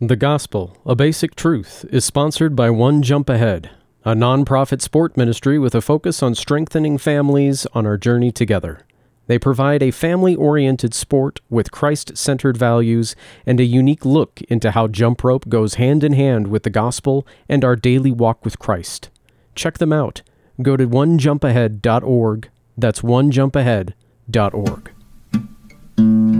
The Gospel, a Basic Truth, is sponsored by One Jump Ahead, a nonprofit sport ministry with a focus on strengthening families on our journey together. They provide a family oriented sport with Christ centered values and a unique look into how jump rope goes hand in hand with the gospel and our daily walk with Christ. Check them out. Go to onejumpahead.org. That's onejumpahead.org.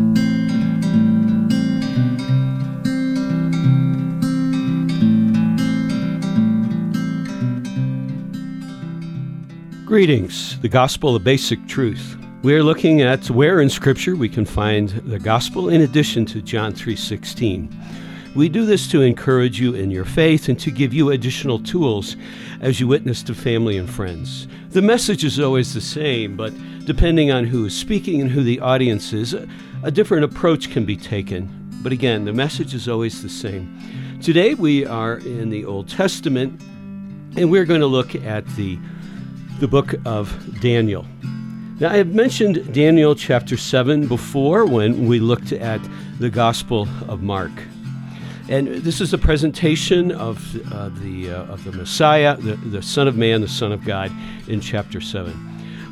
Greetings, the gospel of basic truth. We are looking at where in scripture we can find the gospel in addition to John 3:16. We do this to encourage you in your faith and to give you additional tools as you witness to family and friends. The message is always the same, but depending on who is speaking and who the audience is, a different approach can be taken. But again, the message is always the same. Today we are in the Old Testament and we're going to look at the the book of Daniel. Now, I have mentioned Daniel chapter 7 before when we looked at the Gospel of Mark. And this is a presentation of, uh, the, uh, of the Messiah, the, the Son of Man, the Son of God, in chapter 7.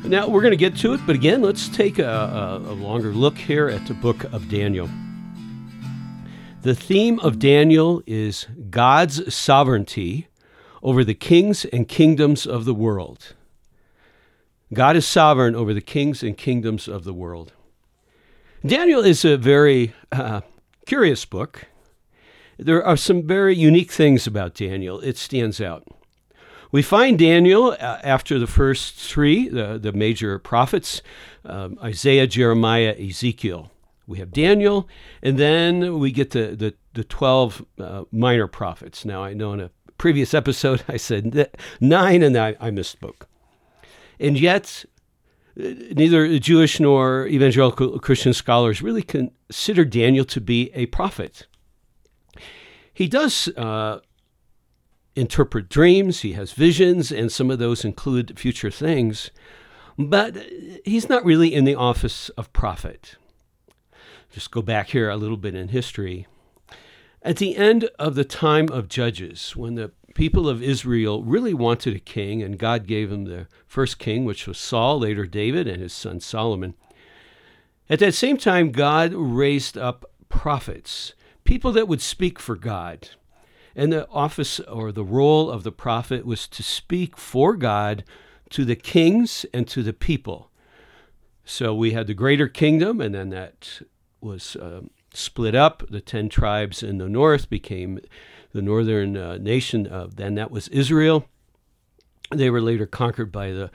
Now, we're going to get to it, but again, let's take a, a, a longer look here at the book of Daniel. The theme of Daniel is God's sovereignty over the kings and kingdoms of the world. God is sovereign over the kings and kingdoms of the world. Daniel is a very uh, curious book. There are some very unique things about Daniel. It stands out. We find Daniel uh, after the first three, the, the major prophets um, Isaiah, Jeremiah, Ezekiel. We have Daniel, and then we get the, the, the 12 uh, minor prophets. Now, I know in a previous episode I said nine, and I, I misspoke. And yet, neither Jewish nor evangelical Christian scholars really consider Daniel to be a prophet. He does uh, interpret dreams, he has visions, and some of those include future things, but he's not really in the office of prophet. Just go back here a little bit in history. At the end of the time of Judges, when the people of Israel really wanted a king, and God gave them the first king, which was Saul, later David, and his son Solomon. At that same time, God raised up prophets, people that would speak for God. And the office or the role of the prophet was to speak for God to the kings and to the people. So we had the greater kingdom, and then that was uh, split up. The ten tribes in the north became the northern uh, nation. Uh, then that was Israel. They were later conquered by the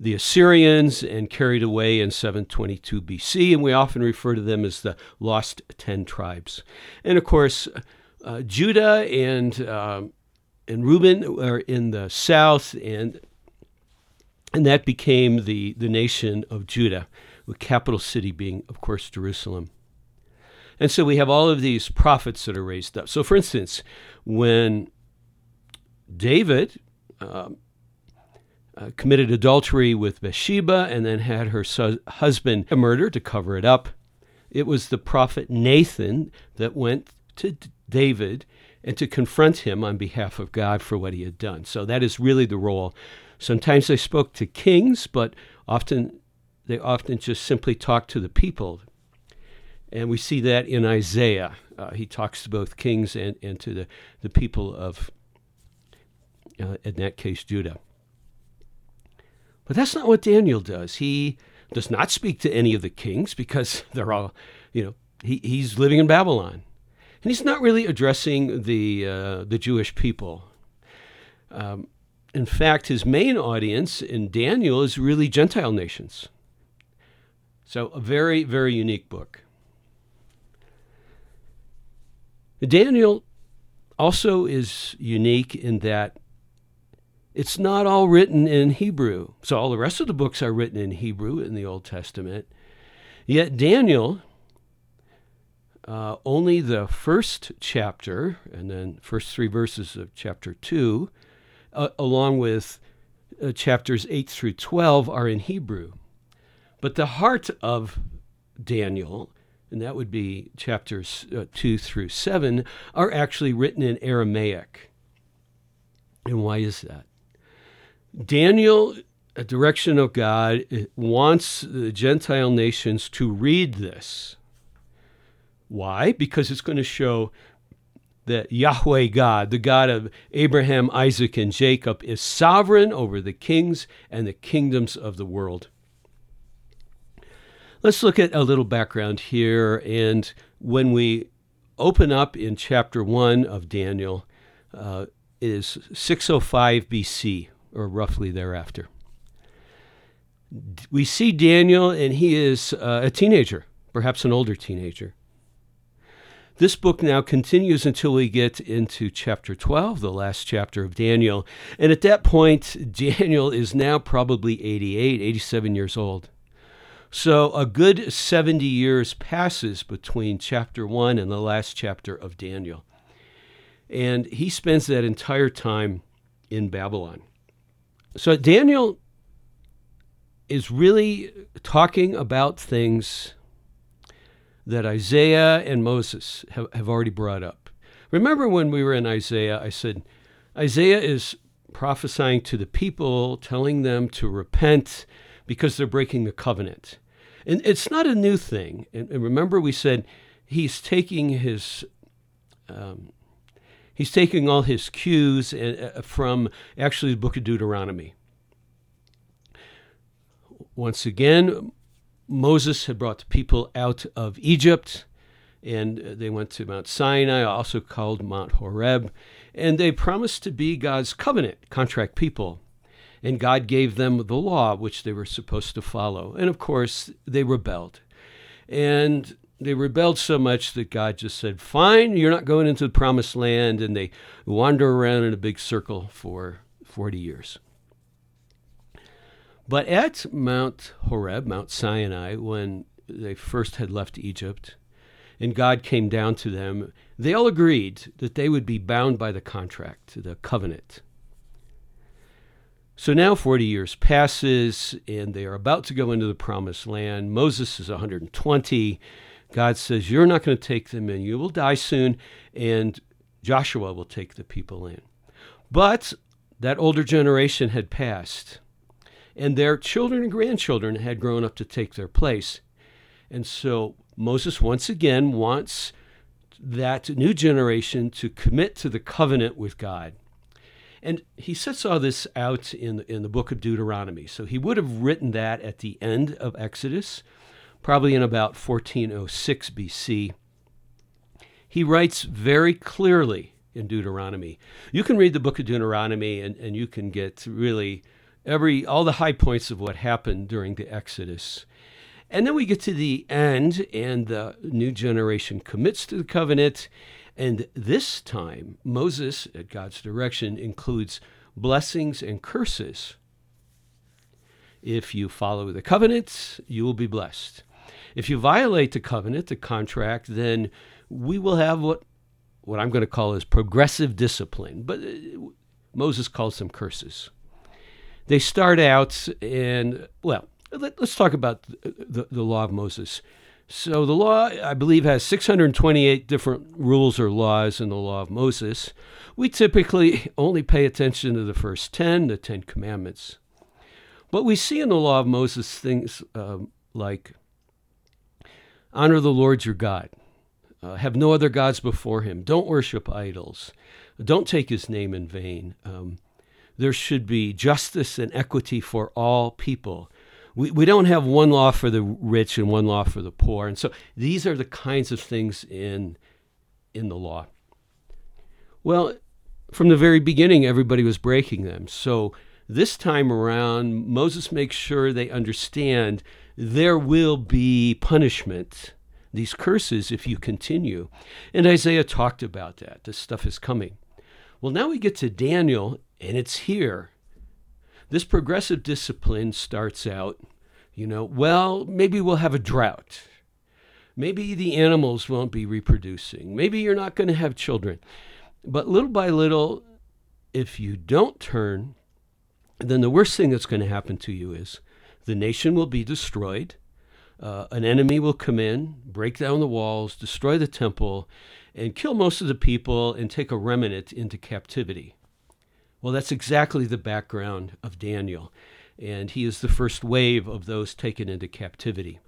the Assyrians and carried away in 722 BC, and we often refer to them as the lost ten tribes. And of course, uh, Judah and um, and Reuben are in the south, and and that became the the nation of Judah, the capital city being, of course, Jerusalem. And so we have all of these prophets that are raised up. So, for instance, when David um, uh, committed adultery with Bathsheba and then had her su- husband murdered to cover it up, it was the prophet Nathan that went to D- David and to confront him on behalf of God for what he had done. So that is really the role. Sometimes they spoke to kings, but often they often just simply talked to the people and we see that in Isaiah. Uh, he talks to both kings and, and to the, the people of, uh, in that case, Judah. But that's not what Daniel does. He does not speak to any of the kings because they're all, you know, he, he's living in Babylon. And he's not really addressing the, uh, the Jewish people. Um, in fact, his main audience in Daniel is really Gentile nations. So, a very, very unique book. Daniel also is unique in that it's not all written in Hebrew. So all the rest of the books are written in Hebrew in the Old Testament. Yet Daniel, uh, only the first chapter and then first three verses of chapter two, uh, along with uh, chapters 8 through 12, are in Hebrew. But the heart of Daniel and that would be chapters uh, 2 through 7, are actually written in Aramaic. And why is that? Daniel, a direction of God, wants the Gentile nations to read this. Why? Because it's going to show that Yahweh God, the God of Abraham, Isaac, and Jacob, is sovereign over the kings and the kingdoms of the world. Let's look at a little background here. And when we open up in chapter 1 of Daniel, uh, it is 605 BC, or roughly thereafter. We see Daniel, and he is uh, a teenager, perhaps an older teenager. This book now continues until we get into chapter 12, the last chapter of Daniel. And at that point, Daniel is now probably 88, 87 years old. So a good 70 years passes between chapter 1 and the last chapter of Daniel. And he spends that entire time in Babylon. So Daniel is really talking about things that Isaiah and Moses have, have already brought up. Remember when we were in Isaiah, I said, Isaiah is prophesying to the people, telling them to repent because they're breaking the covenant. And it's not a new thing. And, and remember, we said he's taking his. Um, he's taking all his cues uh, uh, from actually the book of Deuteronomy. Once again, Moses had brought the people out of Egypt, and they went to Mount Sinai, also called Mount Horeb, and they promised to be God's covenant contract people and God gave them the law which they were supposed to follow. And of course, they rebelled. And they rebelled so much that God just said, Fine, you're not going into the promised land. And they wander around in a big circle for 40 years. But at Mount Horeb, Mount Sinai, when they first had left Egypt, and God came down to them, they all agreed that they would be bound by the contract, the covenant. So now 40 years passes, and they are about to go into the promised land. Moses is 120. God says, You're not going to take them in. You will die soon, and Joshua will take the people in. But that older generation had passed, and their children and grandchildren had grown up to take their place. And so Moses once again wants that new generation to commit to the covenant with God. And he sets all this out in, in the book of Deuteronomy. So he would have written that at the end of Exodus, probably in about 1406 BC. He writes very clearly in Deuteronomy. You can read the book of Deuteronomy and, and you can get really every all the high points of what happened during the Exodus. And then we get to the end, and the new generation commits to the covenant, and this time, Moses, at God's direction, includes blessings and curses. If you follow the covenant, you will be blessed. If you violate the covenant, the contract, then we will have what, what I'm going to call is progressive discipline. But uh, Moses calls them curses. They start out, and well, let, us talk about the, the, the law of Moses. So the law, I believe, has 628 different rules or laws in the law of Moses. We typically only pay attention to the first 10, the 10 commandments. But we see in the law of Moses things um, like honor the Lord your God, uh, have no other gods before him, don't worship idols, don't take his name in vain. Um, there should be justice and equity for all people we, we don't have one law for the rich and one law for the poor. And so these are the kinds of things in, in the law. Well, from the very beginning, everybody was breaking them. So this time around, Moses makes sure they understand there will be punishment, these curses, if you continue. And Isaiah talked about that. This stuff is coming. Well, now we get to Daniel, and it's here. This progressive discipline starts out, you know, well, maybe we'll have a drought. Maybe the animals won't be reproducing. Maybe you're not going to have children. But little by little, if you don't turn, then the worst thing that's going to happen to you is the nation will be destroyed, uh, an enemy will come in, break down the walls, destroy the temple, and kill most of the people and take a remnant into captivity. Well, that's exactly the background of Daniel, and he is the first wave of those taken into captivity.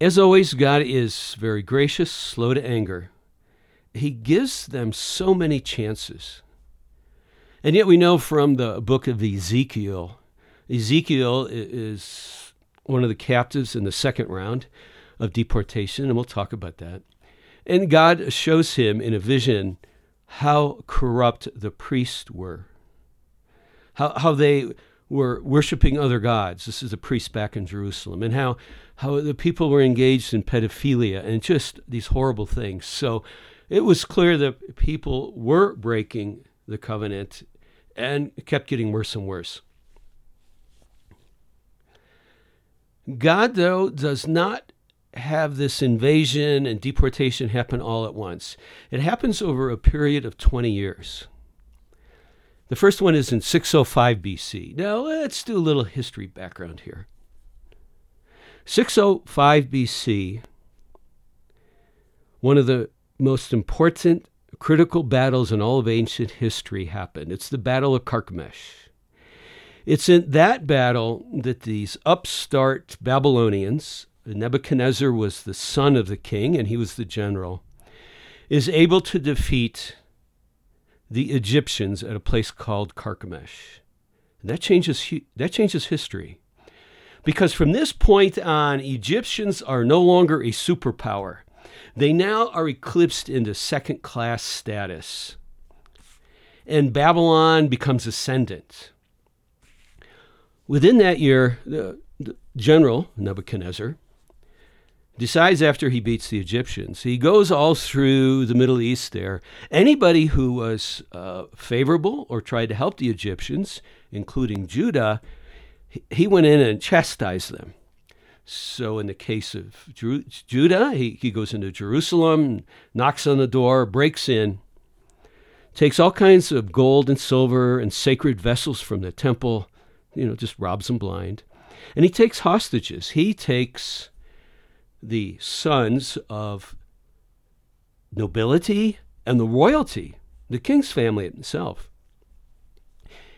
As always, God is very gracious, slow to anger. He gives them so many chances. And yet, we know from the book of Ezekiel, Ezekiel is one of the captives in the second round of deportation, and we'll talk about that. And God shows him in a vision how corrupt the priests were, how, how they were worshiping other gods. This is a priest back in Jerusalem, and how, how the people were engaged in pedophilia and just these horrible things. So it was clear that people were breaking the covenant and kept getting worse and worse. God, though, does not have this invasion and deportation happen all at once. It happens over a period of 20 years. The first one is in 605 BC. Now, let's do a little history background here. 605 BC, one of the most important critical battles in all of ancient history happened. It's the Battle of Carchemish. It's in that battle that these upstart Babylonians, Nebuchadnezzar was the son of the king and he was the general, is able to defeat the Egyptians at a place called Carchemish. And that changes, that changes history. Because from this point on, Egyptians are no longer a superpower. They now are eclipsed into second class status. And Babylon becomes ascendant. Within that year, the, the general Nebuchadnezzar decides after he beats the Egyptians, he goes all through the Middle East there. Anybody who was uh, favorable or tried to help the Egyptians, including Judah, he went in and chastised them. So, in the case of Judah, he, he goes into Jerusalem, knocks on the door, breaks in, takes all kinds of gold and silver and sacred vessels from the temple, you know, just robs them blind. And he takes hostages. He takes the sons of nobility and the royalty, the king's family himself.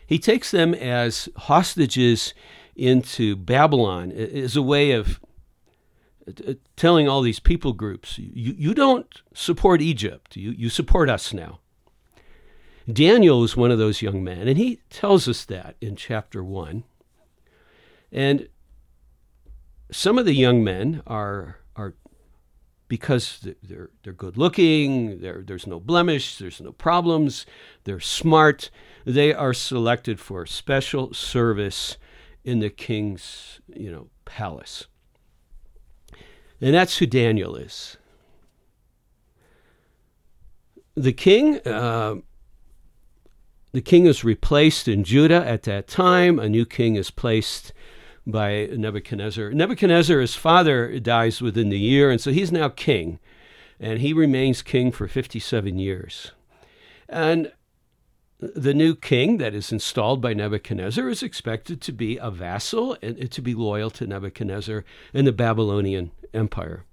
He takes them as hostages into Babylon as a way of uh, telling all these people groups, you, you don't support Egypt, you, you support us now. Daniel is one of those young men, and he tells us that in chapter 1. And some of the young men are are because they're they're good looking, there's no blemish, there's no problems, they're smart. They are selected for special service in the king's you know palace, and that's who Daniel is. The king. Uh, the king is replaced in Judah at that time. A new king is placed by Nebuchadnezzar. Nebuchadnezzar, his father, dies within the year, and so he's now king, and he remains king for 57 years. And the new king that is installed by Nebuchadnezzar is expected to be a vassal and to be loyal to Nebuchadnezzar and the Babylonian Empire.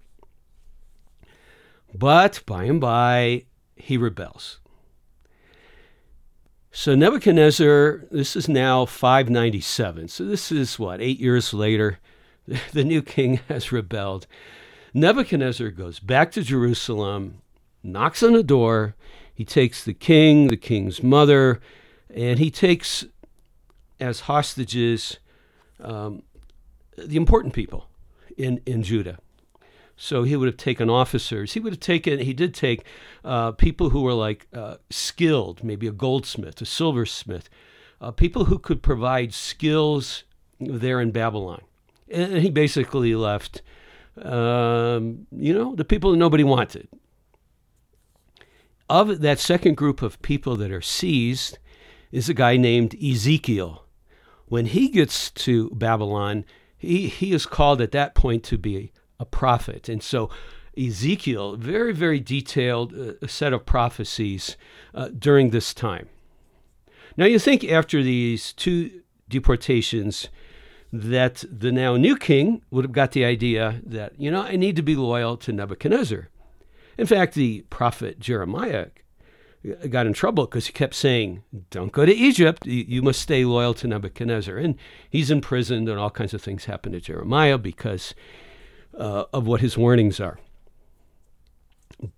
But by and by, he rebels. So Nebuchadnezzar, this is now 597. So this is what, eight years later, the new king has rebelled. Nebuchadnezzar goes back to Jerusalem, knocks on the door. He takes the king, the king's mother, and he takes as hostages um, the important people in, in Judah. So he would have taken officers. He would have taken, he did take uh, people who were like uh, skilled, maybe a goldsmith, a silversmith, uh, people who could provide skills there in Babylon. And he basically left, um, you know, the people that nobody wanted. Of that second group of people that are seized is a guy named Ezekiel. When he gets to Babylon, he, he is called at that point to be a prophet. And so Ezekiel, very, very detailed uh, set of prophecies uh, during this time. Now, you think after these two deportations, that the now new king would have got the idea that, you know, I need to be loyal to Nebuchadnezzar. In fact, the prophet Jeremiah got in trouble because he kept saying, Don't go to Egypt. You must stay loyal to Nebuchadnezzar. And he's imprisoned, and all kinds of things happen to Jeremiah because uh, of what his warnings are.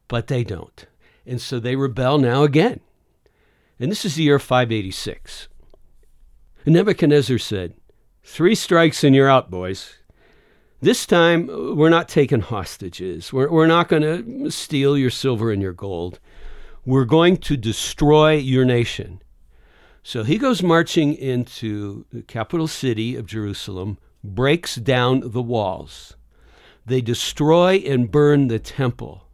But they don't. And so they rebel now again. And this is the year 586. And Nebuchadnezzar said, Three strikes and you're out, boys. This time, we're not taking hostages. We're, we're not going to steal your silver and your gold. We're going to destroy your nation. So he goes marching into the capital city of Jerusalem, breaks down the walls. They destroy and burn the temple.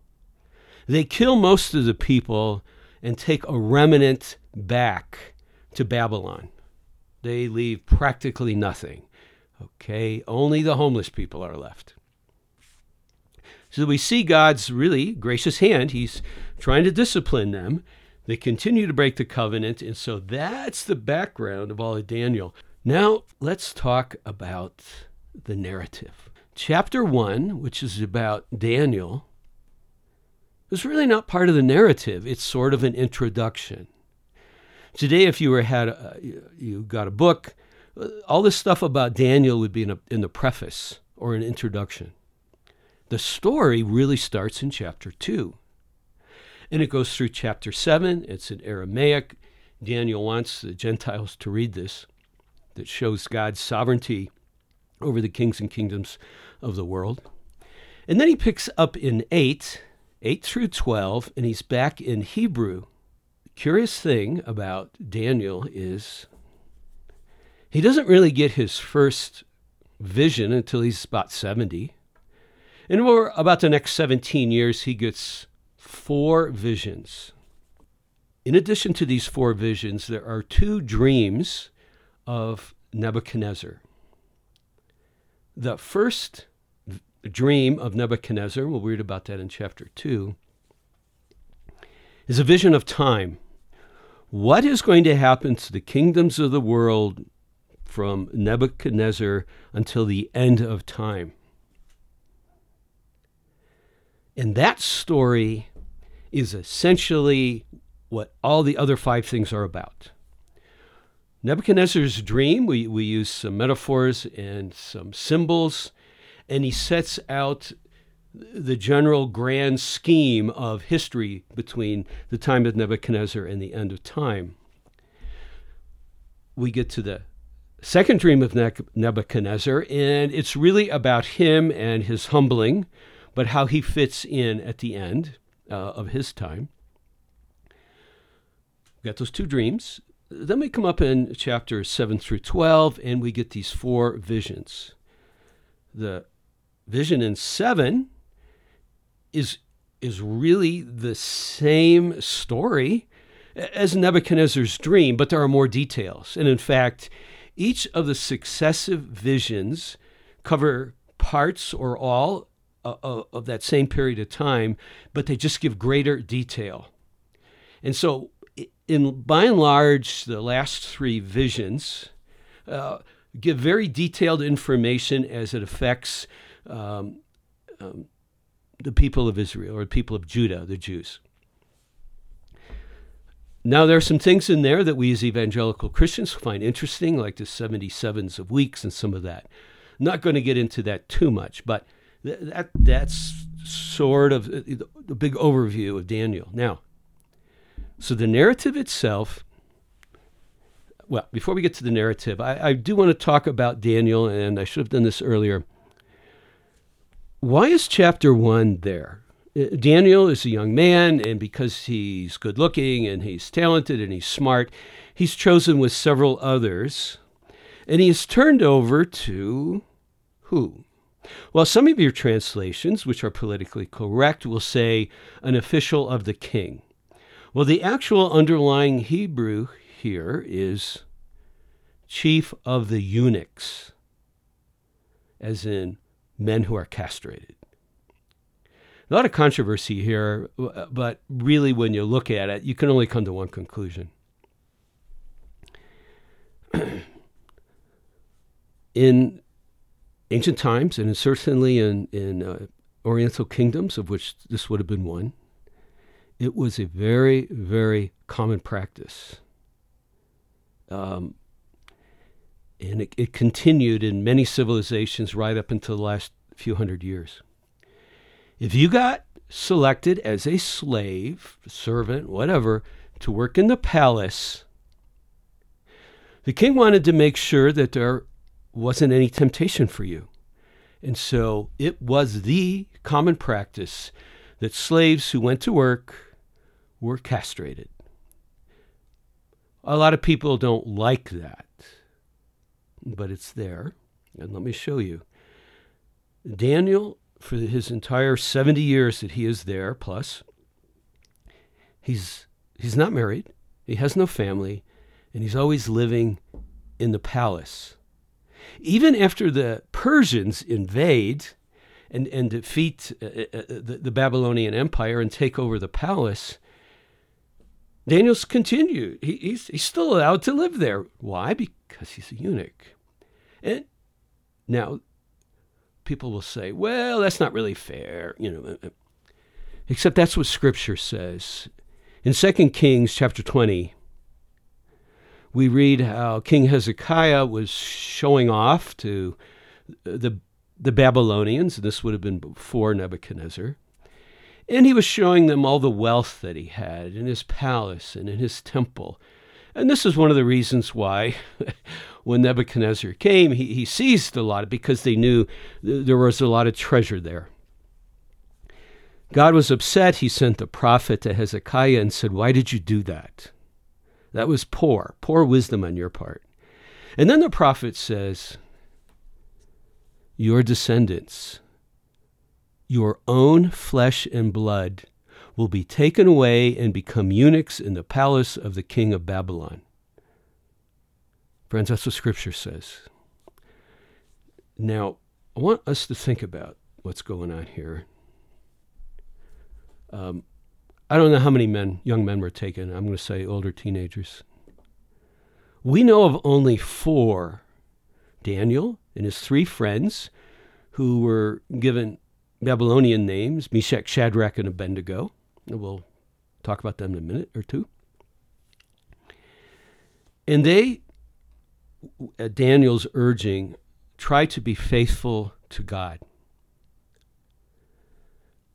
They kill most of the people and take a remnant back to Babylon. They leave practically nothing. Okay, only the homeless people are left. So we see God's really gracious hand. He's trying to discipline them. They continue to break the covenant. And so that's the background of all of Daniel. Now let's talk about the narrative. Chapter 1, which is about Daniel, is really not part of the narrative. It's sort of an introduction. Today, if you were had a, you got a book, uh, all this stuff about Daniel would be in, a, in the preface or an introduction. The story really starts in chapter 2. And it goes through chapter 7. It's in Aramaic. Daniel wants the Gentiles to read this, that shows God's sovereignty over the kings and kingdoms of the world. And then he picks up in 8, 8 through 12, and he's back in Hebrew. The curious thing about Daniel is he doesn't really get his first vision until he's about 70. And over about the next 17 years, he gets four visions. In addition to these four visions, there are two dreams of Nebuchadnezzar. The first dream of Nebuchadnezzar, we'll read about that in chapter 2, is a vision of time. What is going to happen to the kingdoms of the world from Nebuchadnezzar until the end of time? And that story is essentially what all the other five things are about. Nebuchadnezzar's dream, we, we use some metaphors and some symbols, and he sets out the general grand scheme of history between the time of Nebuchadnezzar and the end of time. We get to the second dream of Nebuchadnezzar, and it's really about him and his humbling but how he fits in at the end uh, of his time. We got those two dreams. Then we come up in chapter 7 through 12, and we get these four visions. The vision in 7 is, is really the same story as Nebuchadnezzar's dream, but there are more details. And in fact, each of the successive visions cover parts or all uh, of that same period of time, but they just give greater detail. And so, in by and large, the last three visions uh, give very detailed information as it affects um, um, the people of Israel or the people of Judah, the Jews. Now, there are some things in there that we as evangelical Christians find interesting, like the 77s of weeks and some of that. I'm not going to get into that too much, but that, that's sort of the big overview of Daniel. Now, so the narrative itself, well, before we get to the narrative, I, I do want to talk about Daniel, and I should have done this earlier. Why is chapter one there? Uh, Daniel is a young man, and because he's good looking and he's talented and he's smart, he's chosen with several others, and he is turned over to who? Well, some of your translations, which are politically correct, will say an official of the king. Well, the actual underlying Hebrew here is chief of the eunuchs, as in men who are castrated. A lot of controversy here, but really, when you look at it, you can only come to one conclusion. in ancient times, and certainly in, in uh, Oriental kingdoms, of which this would have been one, it was a very, very common practice. Um, and it, it continued in many civilizations right up until the last few hundred years. If you got selected as a slave, servant, whatever, to work in the palace, the king wanted to make sure that there wasn't any temptation for you. And so it was the common practice that slaves who went to work were castrated. A lot of people don't like that, but it's there. And let me show you. Daniel, for his entire 70 years that he is there, plus, he's, he's not married, he has no family, and he's always living in the palace. Even after the Persians invade and, and defeat uh, uh, uh, the, the Babylonian Empire and take over the palace, Daniel's continued. He, he's, he's still allowed to live there. Why? Because he's a eunuch. And now, people will say, well, that's not really fair, you know. Uh, except that's what Scripture says. In 2 Kings chapter 20, we read how King Hezekiah was showing off to the, the Babylonians. This would have been before Nebuchadnezzar. And he was showing them all the wealth that he had in his palace and in his temple. And this is one of the reasons why, when Nebuchadnezzar came, he, he seized a lot because they knew th- there was a lot of treasure there. God was upset. He sent the prophet to Hezekiah and said, Why did you do that? That was poor, poor wisdom on your part. And then the prophet says, Your descendants, your own flesh and blood, will be taken away and become eunuchs in the palace of the king of Babylon. Friends, that's what Scripture says. Now, I want us to think about what's going on here. Um, I don't know how many men, young men were taken. I'm going to say older teenagers. We know of only four Daniel and his three friends who were given Babylonian names Meshach, Shadrach, and Abednego. We'll talk about them in a minute or two. And they, at Daniel's urging, try to be faithful to God.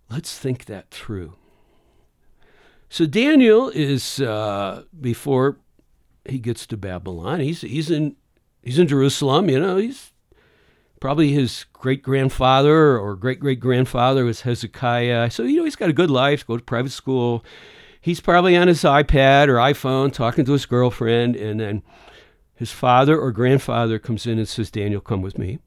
Let's think that through. So Daniel is uh, before he gets to Babylon. He's he's in he's in Jerusalem. You know, he's probably his great grandfather or great great grandfather was Hezekiah. So you know he's got a good life. Go to private school. He's probably on his iPad or iPhone talking to his girlfriend, and then his father or grandfather comes in and says, "Daniel, come with me."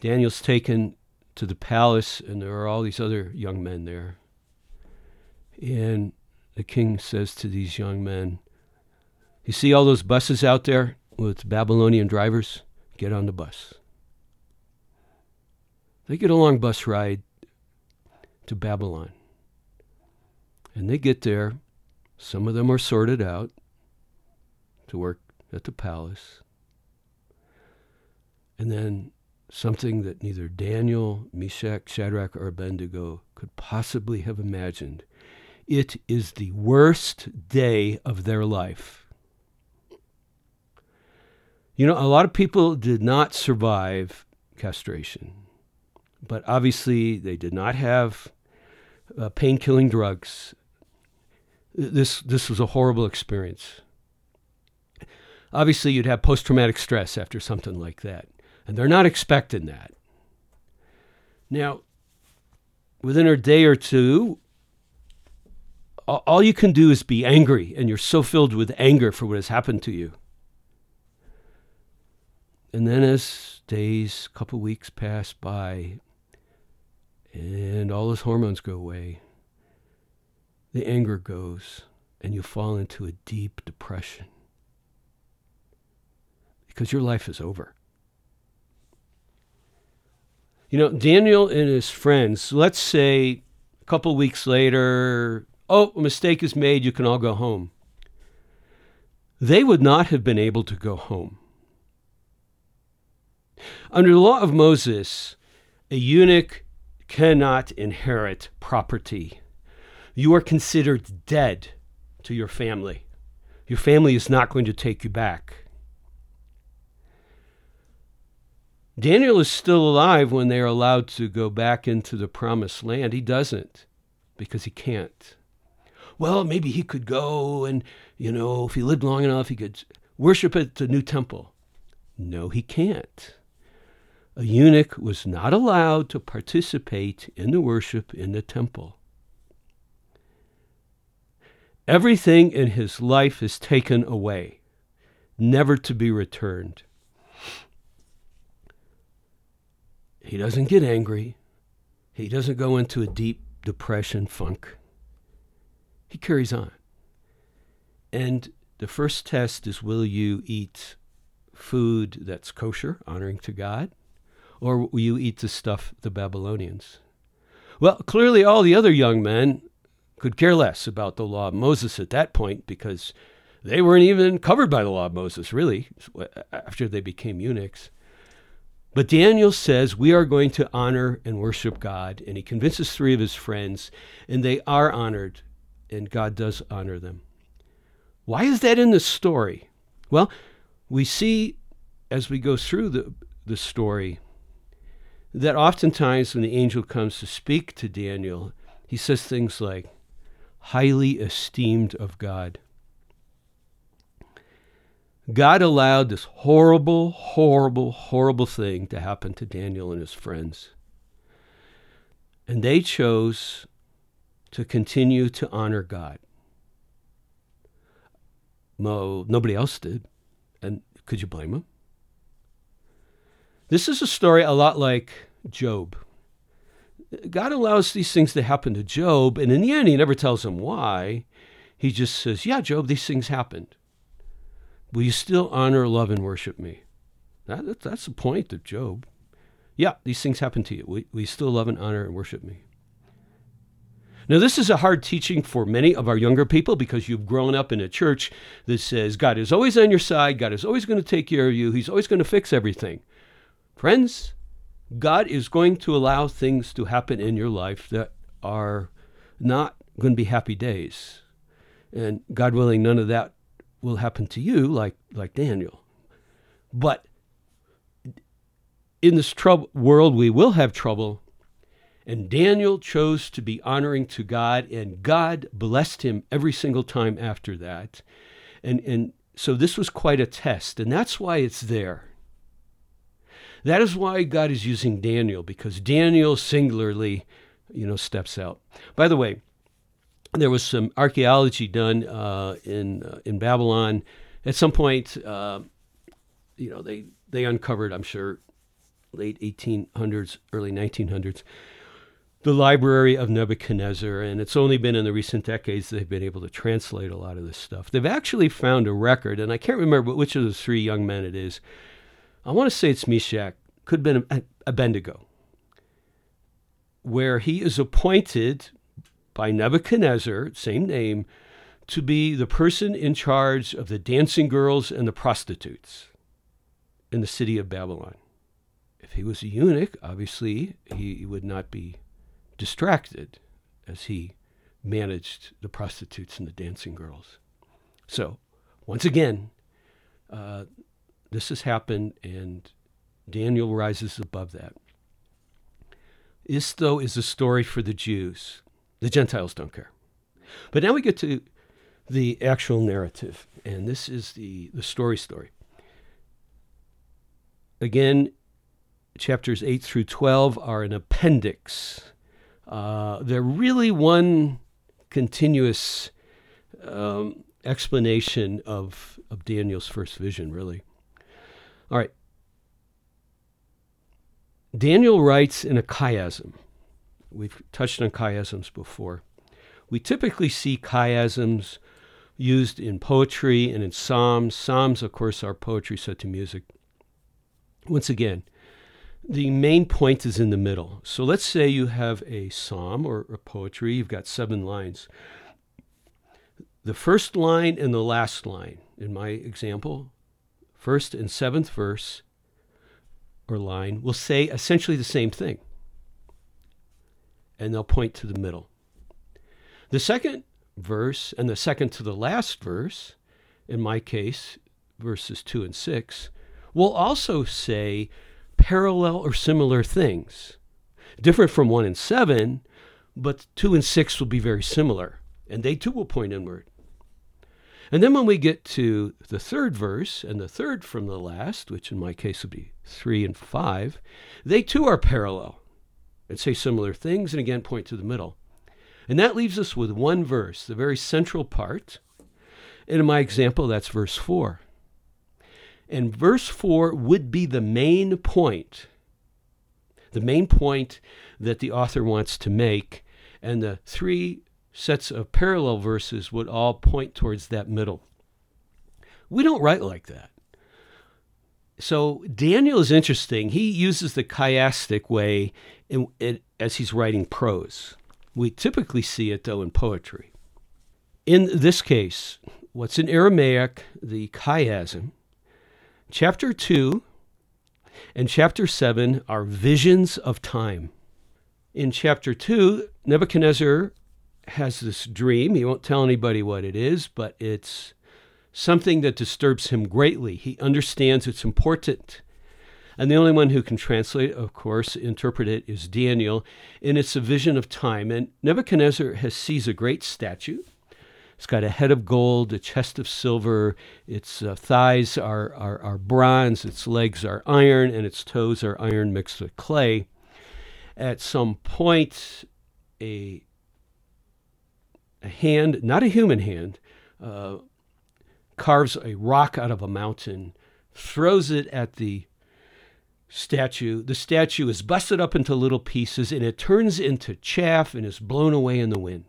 Daniel's taken to the palace, and there are all these other young men there. And the king says to these young men, You see all those buses out there with Babylonian drivers? Get on the bus. They get a long bus ride to Babylon. And they get there. Some of them are sorted out to work at the palace. And then something that neither Daniel, Meshach, Shadrach, or Abednego could possibly have imagined it is the worst day of their life. You know, a lot of people did not survive castration, but obviously they did not have uh, pain killing drugs. This, this was a horrible experience. Obviously, you'd have post traumatic stress after something like that, and they're not expecting that. Now, within a day or two, all you can do is be angry, and you're so filled with anger for what has happened to you. And then, as days, couple weeks pass by, and all those hormones go away, the anger goes, and you fall into a deep depression because your life is over. You know, Daniel and his friends, let's say a couple weeks later, oh, a mistake is made, you can all go home. They would not have been able to go home. Under the law of Moses, a eunuch cannot inherit property. You are considered dead to your family. Your family is not going to take you back. Daniel is still alive when they are allowed to go back into the promised land. He doesn't because he can't. Well, maybe he could go and, you know, if he lived long enough, he could worship at the new temple. No, he can't. A eunuch was not allowed to participate in the worship in the temple. Everything in his life is taken away, never to be returned. He doesn't get angry. He doesn't go into a deep depression funk. He carries on. And the first test is will you eat food that's kosher, honoring to God, or will you eat the stuff the Babylonians? Well, clearly all the other young men could care less about the law of Moses at that point because they weren't even covered by the law of Moses, really, after they became eunuchs. But Daniel says we are going to honor and worship God, and he convinces three of his friends, and they are honored, and God does honor them. Why is that in the story? Well, we see as we go through the, the story that oftentimes when the angel comes to speak to Daniel, he says things like, highly esteemed of God. God allowed this horrible, horrible, horrible thing to happen to Daniel and his friends. And they chose to continue to honor God. No, nobody else did. And could you blame them? This is a story a lot like Job. God allows these things to happen to Job, and in the end, he never tells him why. He just says, Yeah, Job, these things happened. Will you still honor, love, and worship me? That, that, that's the point of Job. Yeah, these things happen to you. Will, will you still love and honor and worship me? Now, this is a hard teaching for many of our younger people because you've grown up in a church that says God is always on your side, God is always going to take care of you, He's always going to fix everything. Friends, God is going to allow things to happen in your life that are not going to be happy days. And God willing, none of that will happen to you like, like Daniel. But in this trouble world, we will have trouble. And Daniel chose to be honoring to God, and God blessed him every single time after that. And, and so this was quite a test, and that's why it's there. That is why God is using Daniel, because Daniel singularly, you know, steps out. By the way, there was some archaeology done uh, in uh, in Babylon. At some point, uh, you know, they they uncovered, I'm sure, late 1800s, early 1900s, the library of Nebuchadnezzar, and it's only been in the recent decades they've been able to translate a lot of this stuff. They've actually found a record, and I can't remember which of the three young men it is I want to say it's Meshach, could have been Abednego, where he is appointed by Nebuchadnezzar, same name, to be the person in charge of the dancing girls and the prostitutes in the city of Babylon. If he was a eunuch, obviously he would not be distracted as he managed the prostitutes and the dancing girls. So, once again, uh, this has happened, and Daniel rises above that. This, though, is a story for the Jews. The Gentiles don't care. But now we get to the actual narrative, and this is the, the story story. Again, chapters 8 through 12 are an appendix. Uh, they're really one continuous um, explanation of, of Daniel's first vision, really. All right. Daniel writes in a chiasm. We've touched on chiasms before. We typically see chiasms used in poetry and in psalms. Psalms, of course, are poetry set to music. Once again, the main point is in the middle. So let's say you have a psalm or a poetry, you've got seven lines. The first line and the last line, in my example, first and seventh verse, or line will say essentially the same thing. And they'll point to the middle. The second verse and the second to the last verse, in my case, verses 2 and 6, will also say parallel or similar things. Different from 1 and 7, but 2 and 6 will be very similar, and they too will point inward. And then when we get to the third verse and the third from the last, which in my case would be 3 and 5, they too are parallel and say similar things and again point to the middle. And that leaves us with one verse, the very central part. And in my example, that's verse 4. And verse 4 would be the main point, the main point that the author wants to make. And the three sets of parallel verses would all point towards that middle. We don't write like that. So Daniel is interesting. He uses the chiastic way in, in, as he's writing prose. We typically see it, though, in poetry. In this case, what's in Aramaic, the chiasm, chapter 2 and chapter 7 are visions of time. In chapter 2, Nebuchadnezzar has this dream. He won't tell anybody what it is, but it's something that disturbs him greatly. He understands it's important. And the only one who can translate, of course, interpret it is Daniel. And it's a vision of time. And Nebuchadnezzar has sees a great statue. It's got a head of gold, a chest of silver. Its uh, thighs are, are, are bronze, its legs are iron, and its toes are iron mixed with clay. At some point, a, a hand, not a human hand, uh, carves a rock out of a mountain, throws it at the statue. The statue is busted up into little pieces and it turns into chaff and is blown away in the wind.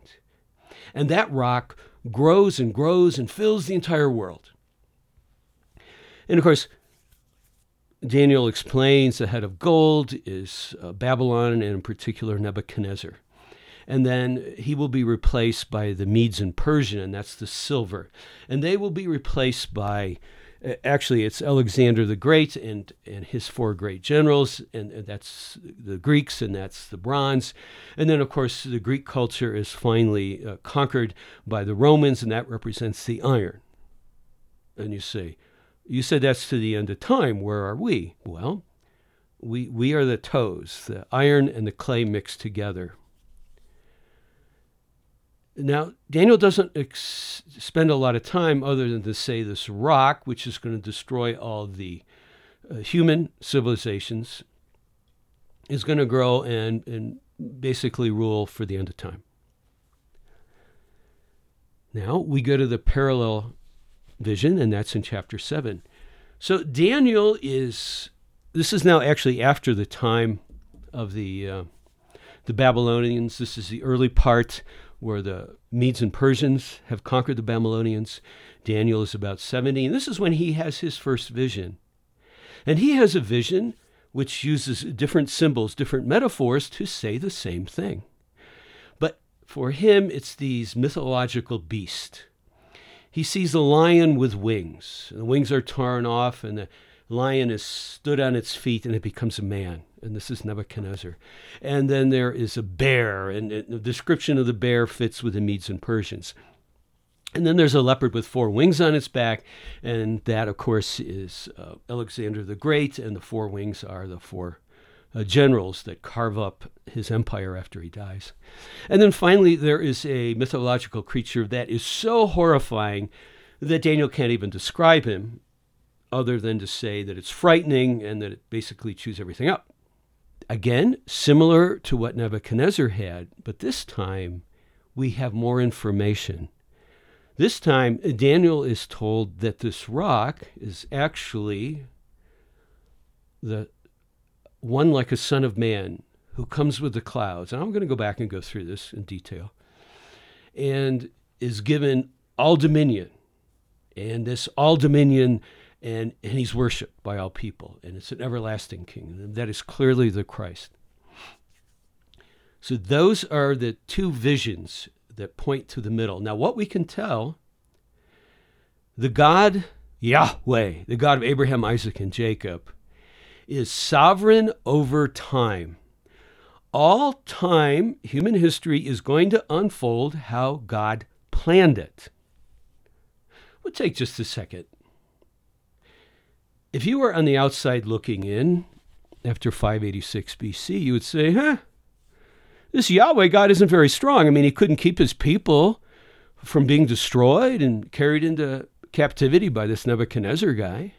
And that rock grows and grows and fills the entire world. And of course, Daniel explains the head of gold is uh, Babylon and in particular Nebuchadnezzar. And then he will be replaced by the Medes and Persian, and that's the silver. And they will be replaced by actually it's Alexander the Great and and his four great generals, and, and, that's the Greeks, and that's the bronze, and then of course the Greek culture is finally uh, conquered by the Romans, and that represents the iron. And you say, you said that's to the end of time. Where are we? Well, we we are the toes, the iron and the clay mixed together. Now, Daniel doesn't ex- spend a lot of time other than to say this rock, which is going to destroy all the uh, human civilizations, is going to grow and, and basically rule for the end of time. Now we go to the parallel vision, and that's in chapter 7. So Daniel is, this is now actually after the time of the, uh, the Babylonians. This is the early part where the Medes and Persians have conquered the Babylonians. Daniel is about 70, and this is when he has his first vision. And he has a vision which uses different symbols, different metaphors to say the same thing. But for him, it's these mythological beasts. He sees a lion with wings. The wings are torn off, and the lion is stood on its feet, and it becomes a man and this is Nebuchadnezzar. And then there is a bear, and the description of the bear fits with the Medes and Persians. And then there's a leopard with four wings on its back, and that, of course, is uh, Alexander the Great, and the four wings are the four uh, generals that carve up his empire after he dies. And then finally, there is a mythological creature that is so horrifying that Daniel can't even describe him, other than to say that it's frightening and that it basically chews everything up. Again, similar to what Nebuchadnezzar had, but this time we have more information. This time, Daniel is told that this rock is actually the one like a son of man who comes with the clouds. And I'm going to go back and go through this in detail. And is given all dominion. And this all dominion and, and he's worshiped by all people, and it's an everlasting king. And that is clearly the Christ. So those are the two visions that point to the middle. Now, what we can tell, the God Yahweh, the God of Abraham, Isaac, and Jacob, is sovereign over time. All time, human history is going to unfold how God planned it. We'll take just a second. If you were on the outside looking in after 586 BC, you would say, huh, this Yahweh God isn't very strong. I mean, he couldn't keep his people from being destroyed and carried into captivity by this Nebuchadnezzar guy.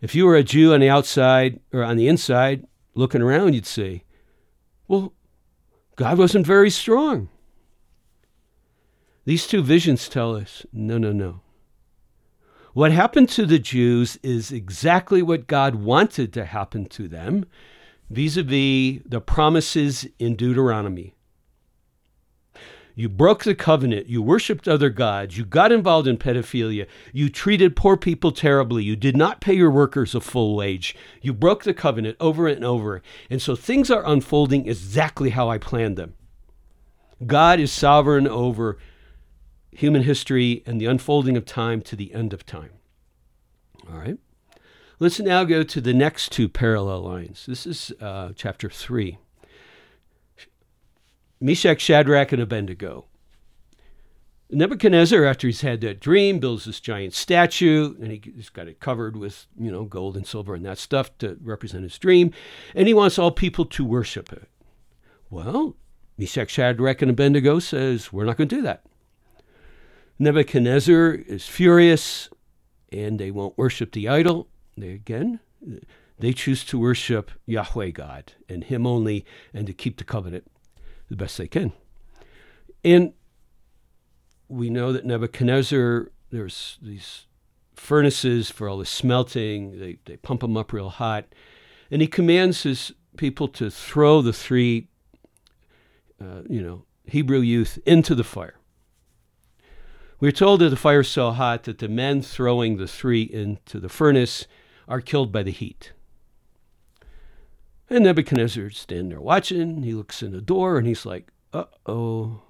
If you were a Jew on the outside or on the inside looking around, you'd say, well, God wasn't very strong. These two visions tell us no, no, no. What happened to the Jews is exactly what God wanted to happen to them vis a vis the promises in Deuteronomy. You broke the covenant. You worshiped other gods. You got involved in pedophilia. You treated poor people terribly. You did not pay your workers a full wage. You broke the covenant over and over. And so things are unfolding exactly how I planned them. God is sovereign over human history and the unfolding of time to the end of time. All right. Let's now go to the next two parallel lines. This is uh, chapter 3. Meshach, Shadrach, and Abednego. Nebuchadnezzar, after he's had that dream, builds this giant statue, and he, he's got it covered with, you know, gold and silver and that stuff to represent his dream, and he wants all people to worship it. Well, Meshach, Shadrach, and Abednego says, we're not going to do that. Nebuchadnezzar is furious and they won't worship the idol. They again, they choose to worship Yahweh God and Him only and to keep the covenant the best they can. And we know that Nebuchadnezzar, there's these furnaces for all the smelting, they, they pump them up real hot. And he commands his people to throw the three, uh, you know, Hebrew youth into the fire. We're told that the fire is so hot that the men throwing the three into the furnace are killed by the heat. And Nebuchadnezzar standing there watching. He looks in the door and he's like, uh oh.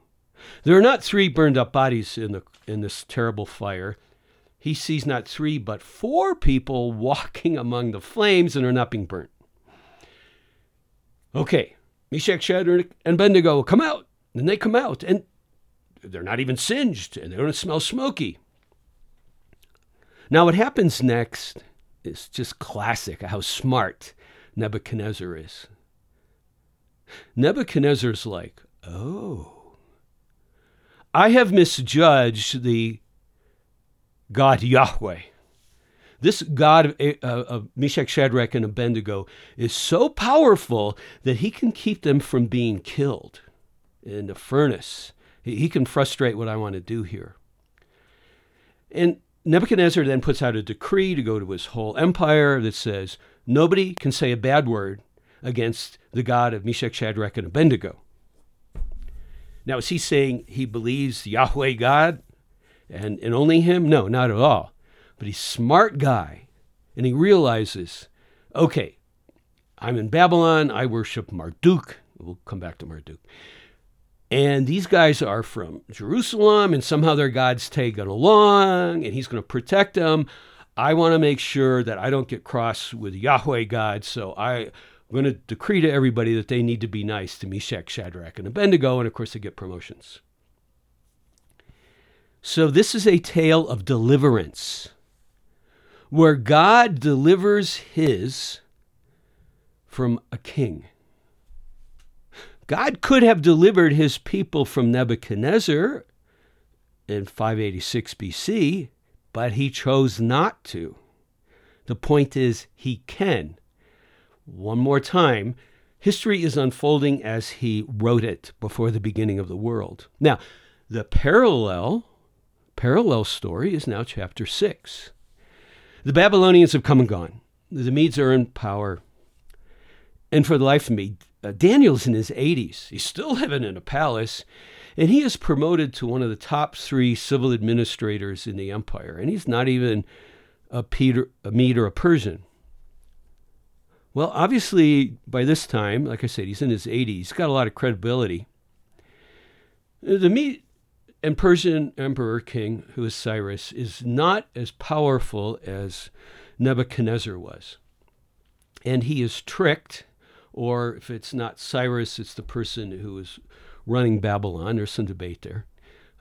There are not three burned up bodies in, the, in this terrible fire. He sees not three, but four people walking among the flames and are not being burnt. Okay, Meshach, Shadrach, and Abednego come out. And they come out, and they're not even singed and they don't smell smoky. Now, what happens next is just classic how smart Nebuchadnezzar is. Nebuchadnezzar's like, oh, I have misjudged the God Yahweh. This God of, uh, of Meshach, Shadrach, and Abednego is so powerful that he can keep them from being killed in the furnace he can frustrate what I want to do here. And Nebuchadnezzar then puts out a decree to go to his whole empire that says nobody can say a bad word against the God of Meshach, Shadrach, and Abednego. Now, is he saying he believes Yahweh God and, and only him? No, not at all. But he's smart guy, and he realizes, okay, I'm in Babylon. I worship Marduk. We'll come back to Marduk. And these guys are from Jerusalem, and somehow their God's taken along, and he's going to protect them. I want to make sure that I don't get cross with Yahweh God, so I'm going to decree to everybody that they need to be nice to Meshach, Shadrach, and Abednego, and of course they get promotions. So this is a tale of deliverance, where God delivers his from a king. God could have delivered his people from Nebuchadnezzar in 586 BC, but he chose not to. The point is, he can. One more time, history is unfolding as he wrote it before the beginning of the world. Now, the parallel parallel story is now chapter 6. The Babylonians have come and gone. The Medes are in power. And for the life of me, uh, Daniel's in his 80s. He's still living in a palace, and he is promoted to one of the top three civil administrators in the empire. And he's not even a, Peter, a Mede or a Persian. Well, obviously, by this time, like I said, he's in his 80s. He's got a lot of credibility. The Mede and Persian emperor king, who is Cyrus, is not as powerful as Nebuchadnezzar was. and he is tricked, or if it's not Cyrus, it's the person who is running Babylon. There's some debate there.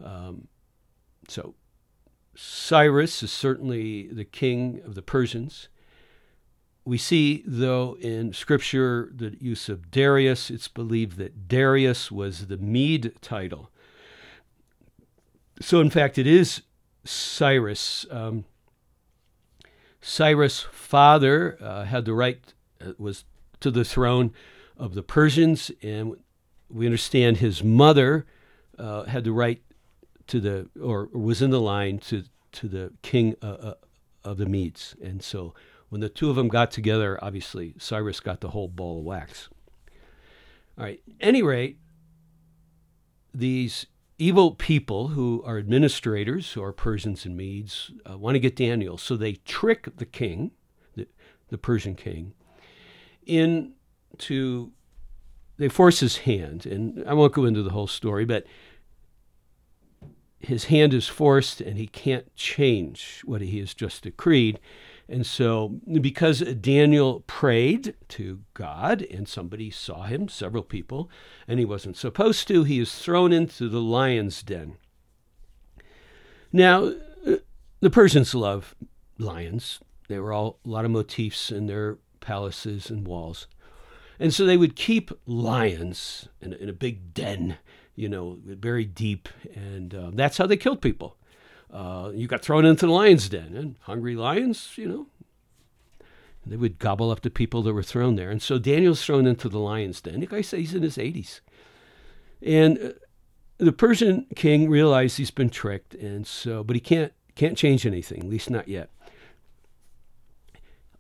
Um, so Cyrus is certainly the king of the Persians. We see, though, in Scripture the use of Darius. It's believed that Darius was the Mede title. So, in fact, it is Cyrus. Um, Cyrus' father uh, had the right, uh, was to the throne of the Persians, and we understand his mother uh, had the right to the, or, was in the line to, to the king uh, uh, of the Medes. And so when the two of them got together, obviously Cyrus got the whole ball of wax. All right, any rate, these evil people who are administrators, who are Persians and Medes, uh, want to get Daniel. So they trick the king, the, the Persian king, into, they force his hand. And I won't go into the whole story, but his hand is forced and he can't change what he has just decreed. And so, because Daniel prayed to God and somebody saw him, several people, and he wasn't supposed to, he is thrown into the lion's den. Now, the Persians love lions. There were all a lot of motifs in their palaces and walls. And so they would keep lions in, in a big den, you know, very deep. And uh, that's how they killed people. Uh, you got thrown into the lion's den, and hungry lions, you know, they would gobble up the people that were thrown there. And so Daniel's thrown into the lion's den. The guy says he's in his 80s. And uh, the Persian king realized he's been tricked, and so, but he can't can't change anything, at least not yet.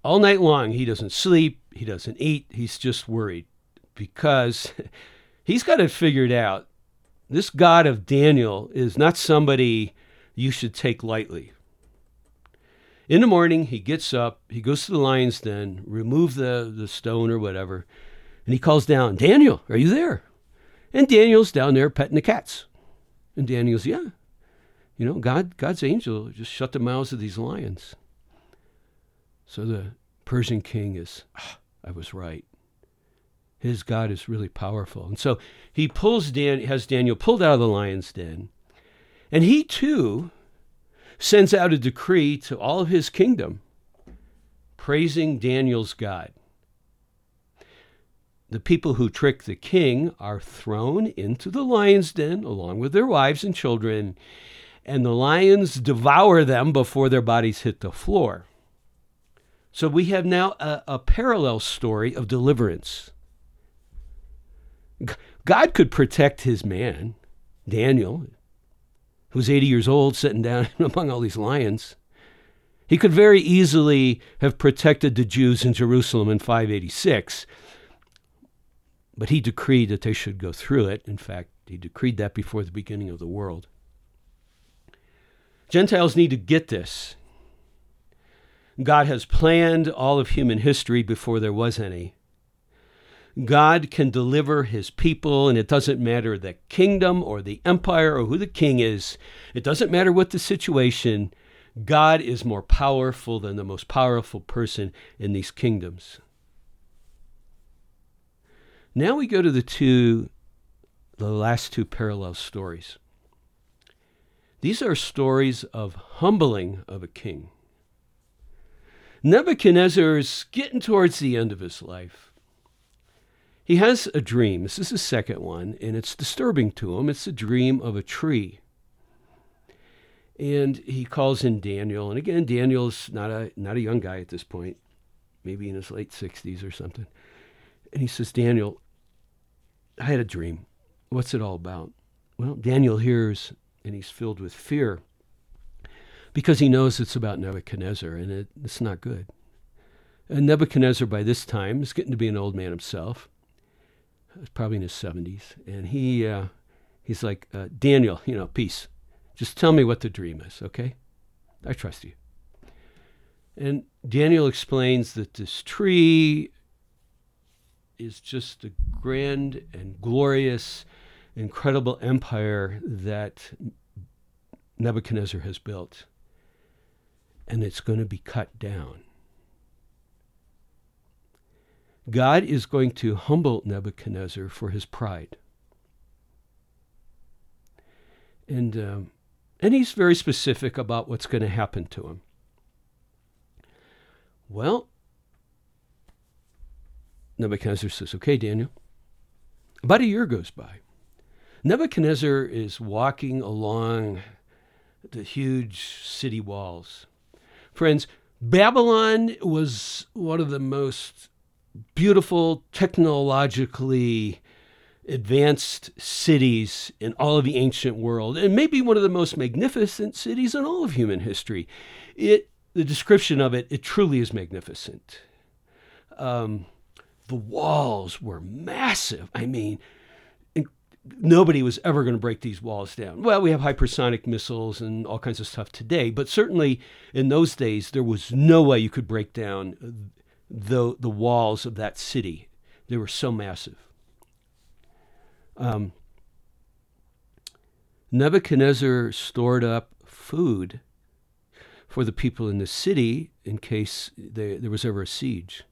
All night long, he doesn't sleep, he doesn't eat, he's just worried because he's got it figured out. This God of Daniel is not somebody you should take lightly. In the morning, he gets up, he goes to the lion's den, remove the, the stone or whatever, and he calls down, Daniel, are you there? And Daniel's down there petting the cats. And Daniel's, yeah. You know, God, God's angel just shut the mouths of these lions. So the Persian king is, ah, I was right. His God is really powerful. And so he pulls Dan, has Daniel pulled out of the lion's den, and he too sends out a decree to all of his kingdom praising Daniel's God. The people who trick the king are thrown into the lion's den along with their wives and children, and the lions devour them before their bodies hit the floor. So we have now a, a parallel story of deliverance. God could protect his man, Daniel, who's 80 years old, sitting down among all these lions. He could very easily have protected the Jews in Jerusalem in 586, but he decreed that they should go through it. In fact, he decreed that before the beginning of the world. Gentiles need to get this. God has planned all of human history before there was any. God can deliver his people, and it doesn't matter the kingdom or the empire or who the king is, it doesn't matter what the situation. God is more powerful than the most powerful person in these kingdoms. Now we go to the two, the last two parallel stories. These are stories of humbling of a king. Nebuchadnezzar is getting towards the end of his life. He has a dream. This is the second one, and it's disturbing to him. It's a dream of a tree. And he calls in Daniel. And again, Daniel's not a not a young guy at this point, maybe in his late 60s or something. And he says, Daniel, I had a dream. What's it all about? Well, Daniel hears and he's filled with fear because he knows it's about Nebuchadnezzar and it, it's not good. And Nebuchadnezzar, by this time, is getting to be an old man himself probably in his 70s, and he uh, he's like, uh, Daniel, you know, peace. Just tell me what the dream is, okay? I trust you. And Daniel explains that this tree is just a grand and glorious, incredible empire that Nebuchadnezzar has built. And it's going to be cut down. God is going to humble Nebuchadnezzar for his pride. And, um, and he's very specific about what's going to happen to him. Well, Nebuchadnezzar says, Okay, Daniel. About a year goes by. Nebuchadnezzar is walking along the huge city walls. Friends, Babylon was one of the most beautiful, technologically advanced cities in all of the ancient world, and maybe one of the most magnificent cities in all of human history. It, the description of it, it truly is magnificent. Um, the walls were massive. I mean, nobody was ever going to break these walls down. Well, we have hypersonic missiles and all kinds of stuff today, but certainly in those days, there was no way you could break down the, the walls of that city. They were so massive. Um, Nebuchadnezzar stored up food for the people in the city in case they, there was ever a siege.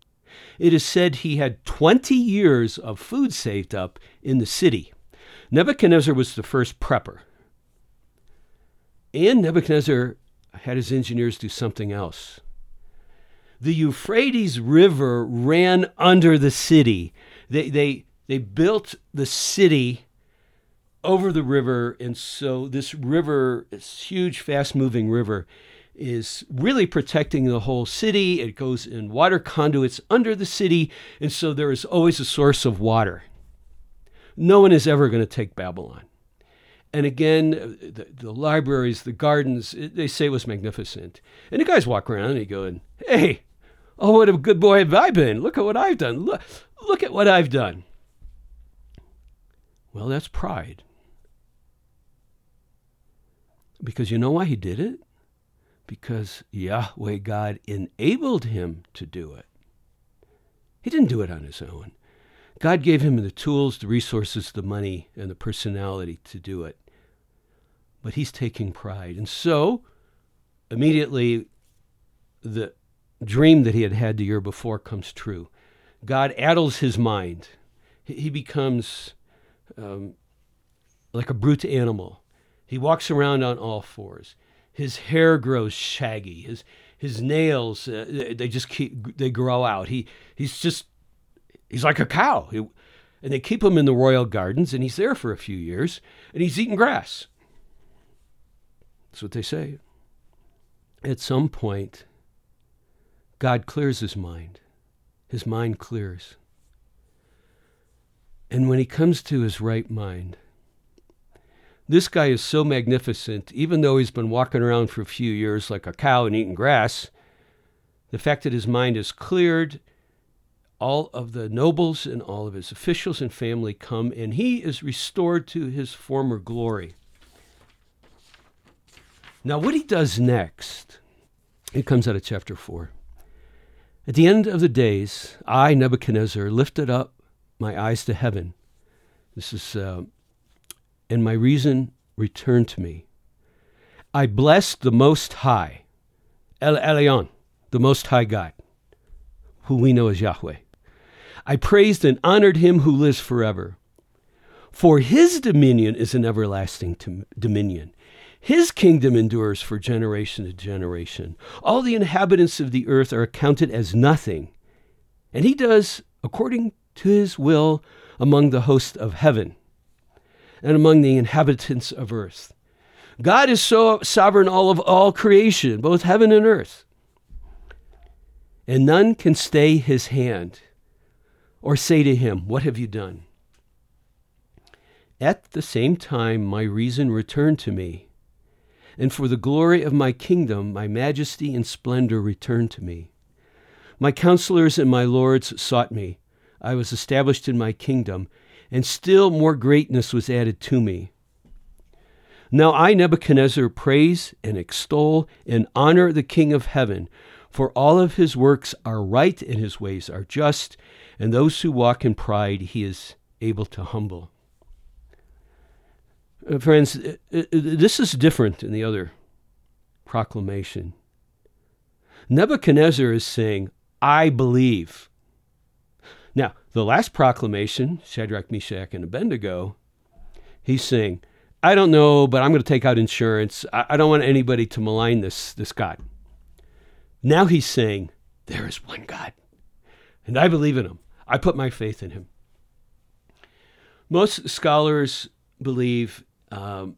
It is said he had 20 years of food saved up in the city. Nebuchadnezzar was the first prepper. And Nebuchadnezzar had his engineers do something else. The Euphrates River ran under the city. They, they, they built the city over the river, and so this river, this huge, fast moving river, is really protecting the whole city. It goes in water conduits under the city, and so there is always a source of water. No one is ever going to take Babylon. And again, the, the, libraries, the gardens, they say it was magnificent. And the guys walk around and they go, hey, oh, what a good boy have I been. Look at what I've done. Look, look at what I've done. Well, that's pride. Because you know why he did it? Because Yahweh God enabled him to do it. He didn't do it on his own. God gave him the tools, the resources, the money, and the personality to do it. But he's taking pride. And so, immediately, the dream that he had had the year before comes true. God addles his mind. He becomes um, like a brute animal. He walks around on all fours. His hair grows shaggy. His his nails uh, they just keep they grow out. He he's just He's like a cow. He, and they keep him in the royal gardens, and he's there for a few years, and he's eating grass. That's what they say. At some point, God clears his mind. His mind clears. And when he comes to his right mind, this guy is so magnificent, even though he's been walking around for a few years like a cow and eating grass, the fact that his mind is cleared all of the nobles and all of his officials and family come, and he is restored to his former glory. Now, what he does next, it comes out of chapter 4. At the end of the days, I, Nebuchadnezzar, lifted up my eyes to heaven. This is, uh, and my reason returned to me. I blessed the Most High, El Elyon, the Most High God, who we know as Yahweh. I praised and honored him who lives forever. For his dominion is an everlasting dominion. His kingdom endures for generation to generation. All the inhabitants of the earth are accounted as nothing. And he does according to his will among the host of heaven and among the inhabitants of earth. God is so sovereign all of all creation, both heaven and earth. And none can stay his hand or say to him, What have you done? At the same time, my reason returned to me, and for the glory of my kingdom, my majesty and splendor returned to me. My counselors and my lords sought me. I was established in my kingdom, and still more greatness was added to me. Now I, Nebuchadnezzar, praise and extol and honor the King of heaven, for all of his works are right and his ways are just, and those who walk in pride he is able to humble. Uh, friends, uh, uh, this is different than the other proclamation. Nebuchadnezzar is saying, I believe. Now, the last proclamation, Shadrach, Meshach, and Abednego, he's saying, I don't know, but I'm going to take out insurance. I, I don't want anybody to malign this, this God. Now he's saying, There is one God, and I believe in him. I put my faith in him. Most scholars believe, um,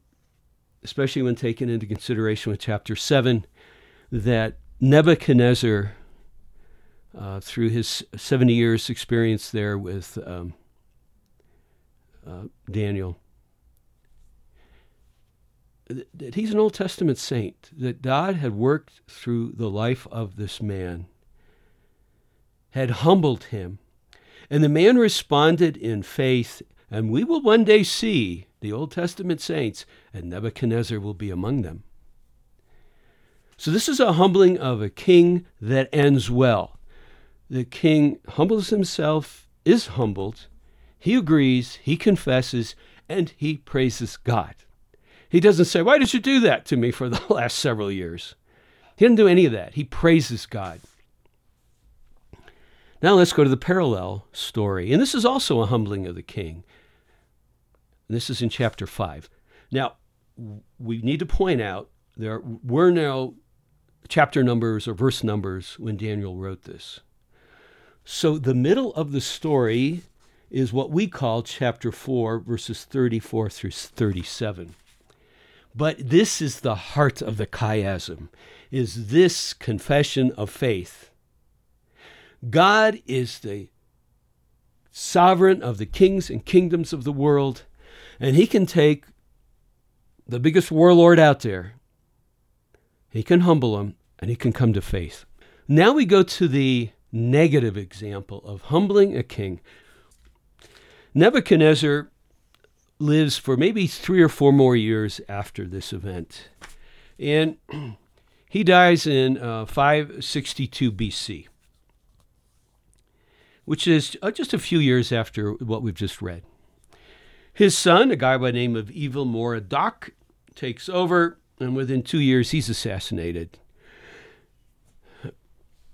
especially when taken into consideration with chapter 7, that Nebuchadnezzar, uh, through his 70 years' experience there with um, uh, Daniel, that he's an Old Testament saint, that God had worked through the life of this man, had humbled him, and the man responded in faith, and we will one day see the Old Testament saints, and Nebuchadnezzar will be among them. So, this is a humbling of a king that ends well. The king humbles himself, is humbled, he agrees, he confesses, and he praises God. He doesn't say, Why did you do that to me for the last several years? He didn't do any of that. He praises God. Now let's go to the parallel story. And this is also a humbling of the king. This is in chapter 5. Now, we need to point out there were no chapter numbers or verse numbers when Daniel wrote this. So the middle of the story is what we call chapter 4, verses 34 through 37. But this is the heart of the chiasm, is this confession of faith. God is the sovereign of the kings and kingdoms of the world, and he can take the biggest warlord out there, he can humble him, and he can come to faith. Now we go to the negative example of humbling a king. Nebuchadnezzar lives for maybe three or four more years after this event. And he dies in uh, 562 BC, which is uh, just a few years after what we've just read. His son, a guy by the name of Evil Merodach, takes over, and within two years, he's assassinated.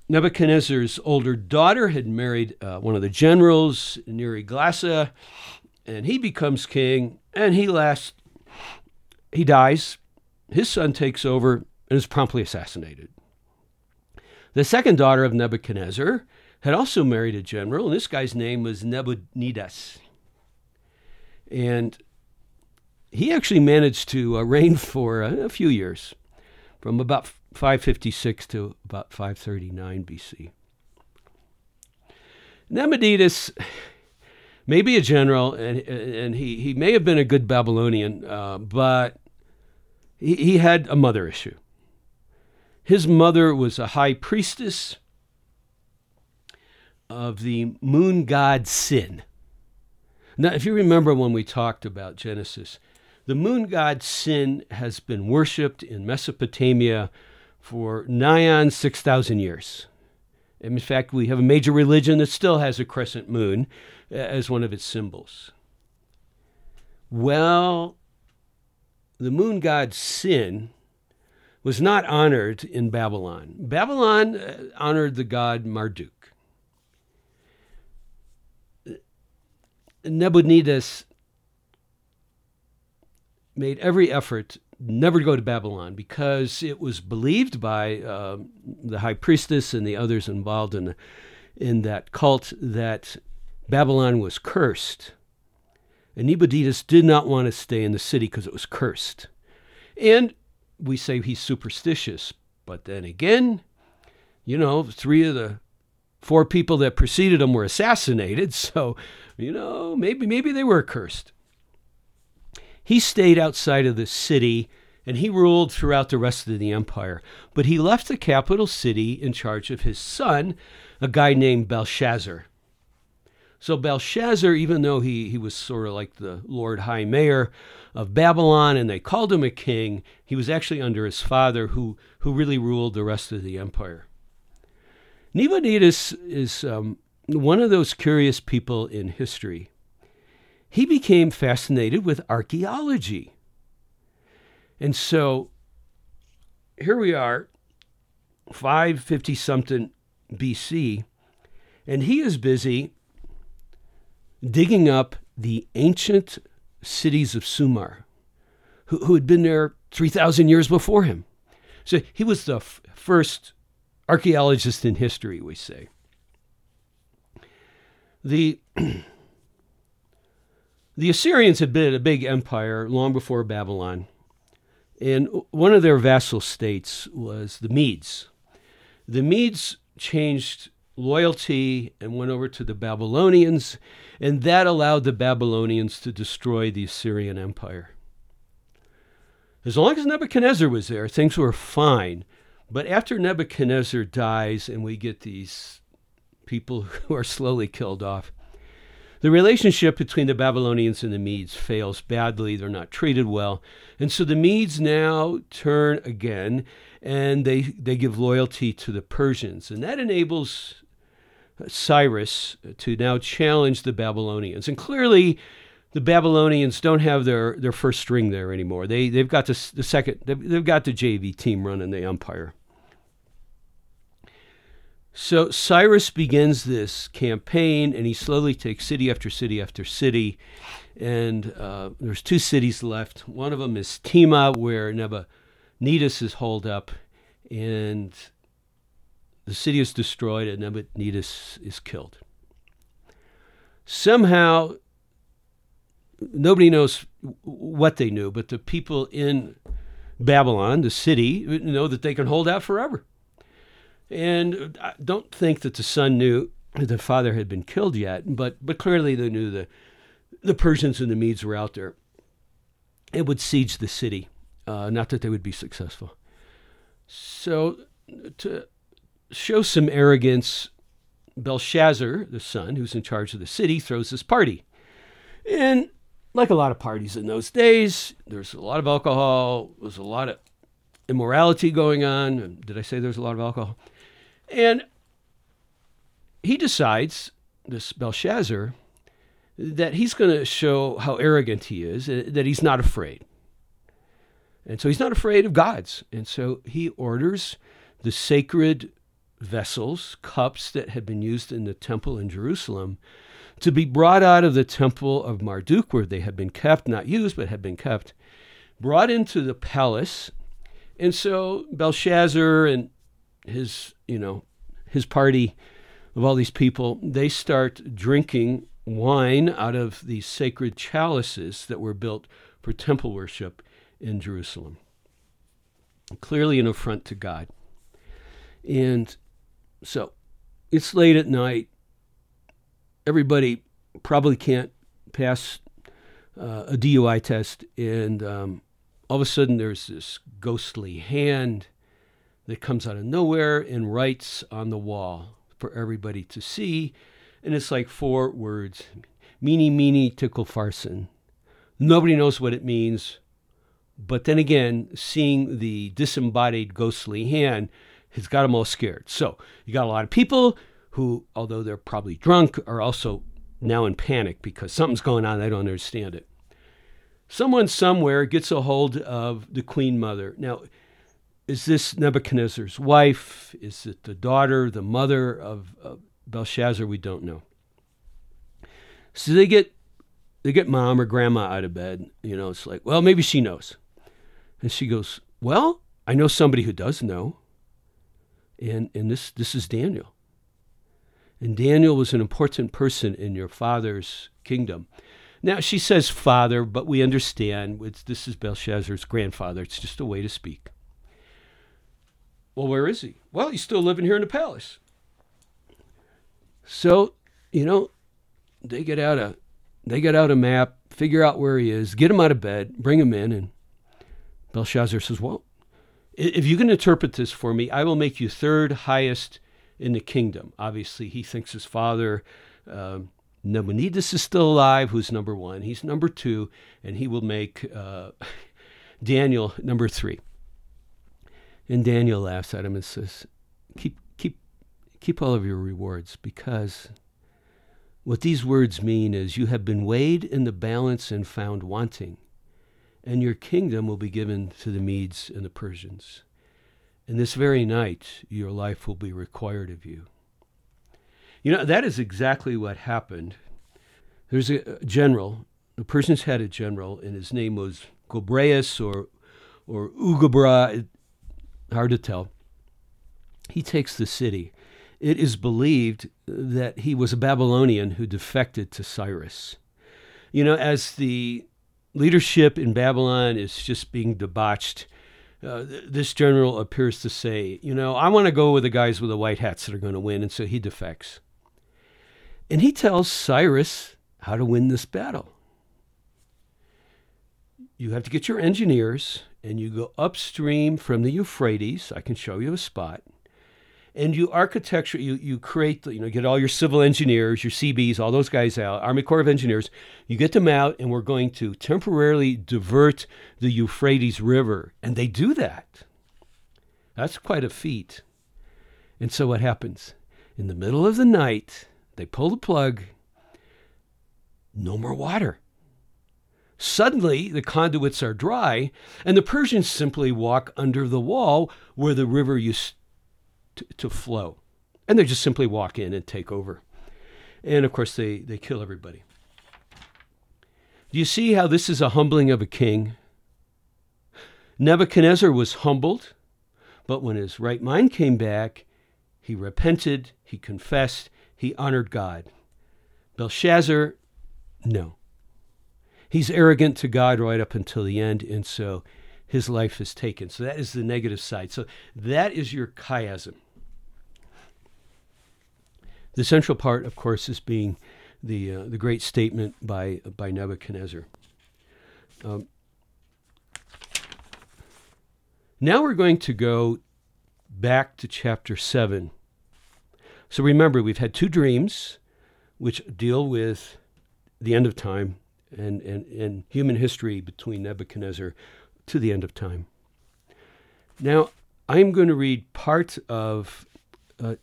Nebuchadnezzar's older daughter had married uh, one of the generals, Neriglissar, and he becomes king, and he lasts, he dies. His son takes over and is promptly assassinated. The second daughter of Nebuchadnezzar had also married a general, and this guy's name was Nabonidus. And he actually managed to uh, reign for a, a few years, from about 556 to about 539 BC. Nabonidus maybe a general, and, and he, he may have been a good Babylonian, uh, but he, he had a mother issue. His mother was a high priestess of the moon god Sin. Now, if you remember when we talked about Genesis, the moon god Sin has been worshipped in Mesopotamia for nigh on 6,000 years. And In fact, we have a major religion that still has a crescent moon as one of its symbols. Well, the moon god Sin was not honored in Babylon. Babylon uh, honored the god Marduk. Nabonidus made every effort never to go to Babylon because it was believed by uh, the high priestess and the others involved in, in that cult that Babylon was cursed. And Nabonidus did not want to stay in the city because it was cursed. And we say he's superstitious. But then again, you know, three of the four people that preceded him were assassinated. So, you know, maybe, maybe they were cursed. He stayed outside of the city and he ruled throughout the rest of the empire. But he left the capital city in charge of his son, a guy named Belshazzar. So Belshazzar, even though he, he was sort of like the Lord High Mayor of Babylon and they called him a king, he was actually under his father who, who really ruled the rest of the empire. Nabonidus is um, one of those curious people in history. He became fascinated with archaeology. And so here we are, 550 something BC, and he is busy digging up the ancient cities of Sumer, who, who had been there 3,000 years before him. So he was the f- first archaeologist in history, we say. The, the Assyrians had been a big empire long before Babylon, and one of their vassal states was the Medes. The Medes changed loyalty and went over to the Babylonians, and that allowed the Babylonians to destroy the Assyrian Empire. As long as Nebuchadnezzar was there, things were fine. But after Nebuchadnezzar dies and we get these people who are slowly killed off, the relationship between the Babylonians and the Medes fails badly. They're not treated well. And so the Medes now turn again and they, they give loyalty to the Persians. And that enables Cyrus to now challenge the Babylonians. And clearly, the Babylonians don't have their, their first string there anymore. They, they've got the, the second, they've, they've got the JV team running the empire. So Cyrus begins this campaign, and he slowly takes city after city after city. And uh, there's two cities left. One of them is Tema, where Nabonidus is holed up, and the city is destroyed, and Nabonidus is killed. Somehow, nobody knows what they knew, but the people in Babylon, the city, know that they can hold out forever. And I don't think that the son knew that the father had been killed yet, but but clearly they knew the the Persians and the Medes were out there. It would siege the city, uh, not that they would be successful. So to show some arrogance, Belshazzar, the son who's in charge of the city, throws this party. And like a lot of parties in those days, there's a lot of alcohol, there's a lot of immorality going on. Did I say there's a lot of alcohol? And he decides, this Belshazzar, that he's going to show how arrogant he is, uh, that he's not afraid. And so he's not afraid of gods. And so he orders the sacred vessels, cups that had been used in the temple in Jerusalem, to be brought out of the temple of Marduk, where they had been kept, not used, but had been kept, brought into the palace. And so Belshazzar and his, you know, his party of all these people, they start drinking wine out of these sacred chalices that were built for temple worship in Jerusalem. Clearly an affront to God. And so it's late at night. Everybody probably can't pass uh, a DUI test. And um, all of a sudden, there's this ghostly hand that comes out of nowhere and writes on the wall for everybody to see. And it's like four words mene, mene, tekel, farson. Nobody knows what it means. But then again, seeing the disembodied ghostly hand has got them all scared. So you got a lot of people who, although they're probably drunk, are also now in panic because something's going on. They don't understand it. Someone somewhere gets a hold of the queen mother. Now, is this Nebuchadnezzar's wife? Is it the daughter, the mother of, of Belshazzar? We don't know. So they get they get mom or grandma out of bed. You know, it's like, well, maybe she knows. And she goes, Well, I know somebody who does know. And and this this is Daniel. And Daniel was an important person in your father's kingdom. Now she says father, but we understand this is Belshazzar's grandfather. It's just a way to speak. Well, where is he? Well, he's still living here in the palace. So, you know, they get out a they get out a map, figure out where he is, get him out of bed, bring him in, and Belshazzar says, Well, if you can interpret this for me, I will make you third highest in the kingdom. Obviously, he thinks his father, um, is still alive, who's number one. He's number two, and he will make uh, Daniel number three. And Daniel laughs at him and says, Keep, keep, keep all of your rewards because what these words mean is you have been weighed in the balance and found wanting, and your kingdom will be given to the Medes and the Persians. And this very night, your life will be required of you. You know, that is exactly what happened. There's a general, the Persians had a general, and his name was Gobryas or or Ugabra, hard to tell. He takes the city. It is believed that he was a Babylonian who defected to Cyrus. You know, as the leadership in Babylon is just being debauched, uh, this general appears to say, you know, I want to go with the guys with the white hats that are going to win. And so he defects. And he tells Cyrus how to win this battle. You have to get your engineers and you go upstream from the Euphrates. I can show you a spot. And you architecture, you, you create, you know, get all your civil engineers, your CBs, all those guys out, Army Corps of Engineers. You get them out, and we're going to temporarily divert the Euphrates River. And they do that. That's quite a feat. And so what happens? In the middle of the night, they pull the plug, no more water. Suddenly, the conduits are dry, and the Persians simply walk under the wall where the river used to, to flow. And they just simply walk in and take over. And of course, they, they kill everybody. Do you see how this is a humbling of a king? Nebuchadnezzar was humbled, but when his right mind came back, he repented, he confessed, he honored God. Belshazzar, no. He's arrogant to God right up until the end, and so his life is taken. So that is the negative side. So that is your chiasm. The central part, of course, is being the uh, the great statement by by Nebuchadnezzar. Um, now we're going to go back to chapter seven. So remember, we've had two dreams, which deal with the end of time and, and, and human history between Nebuchadnezzar to the end of time. Now, I'm going to read part of uh,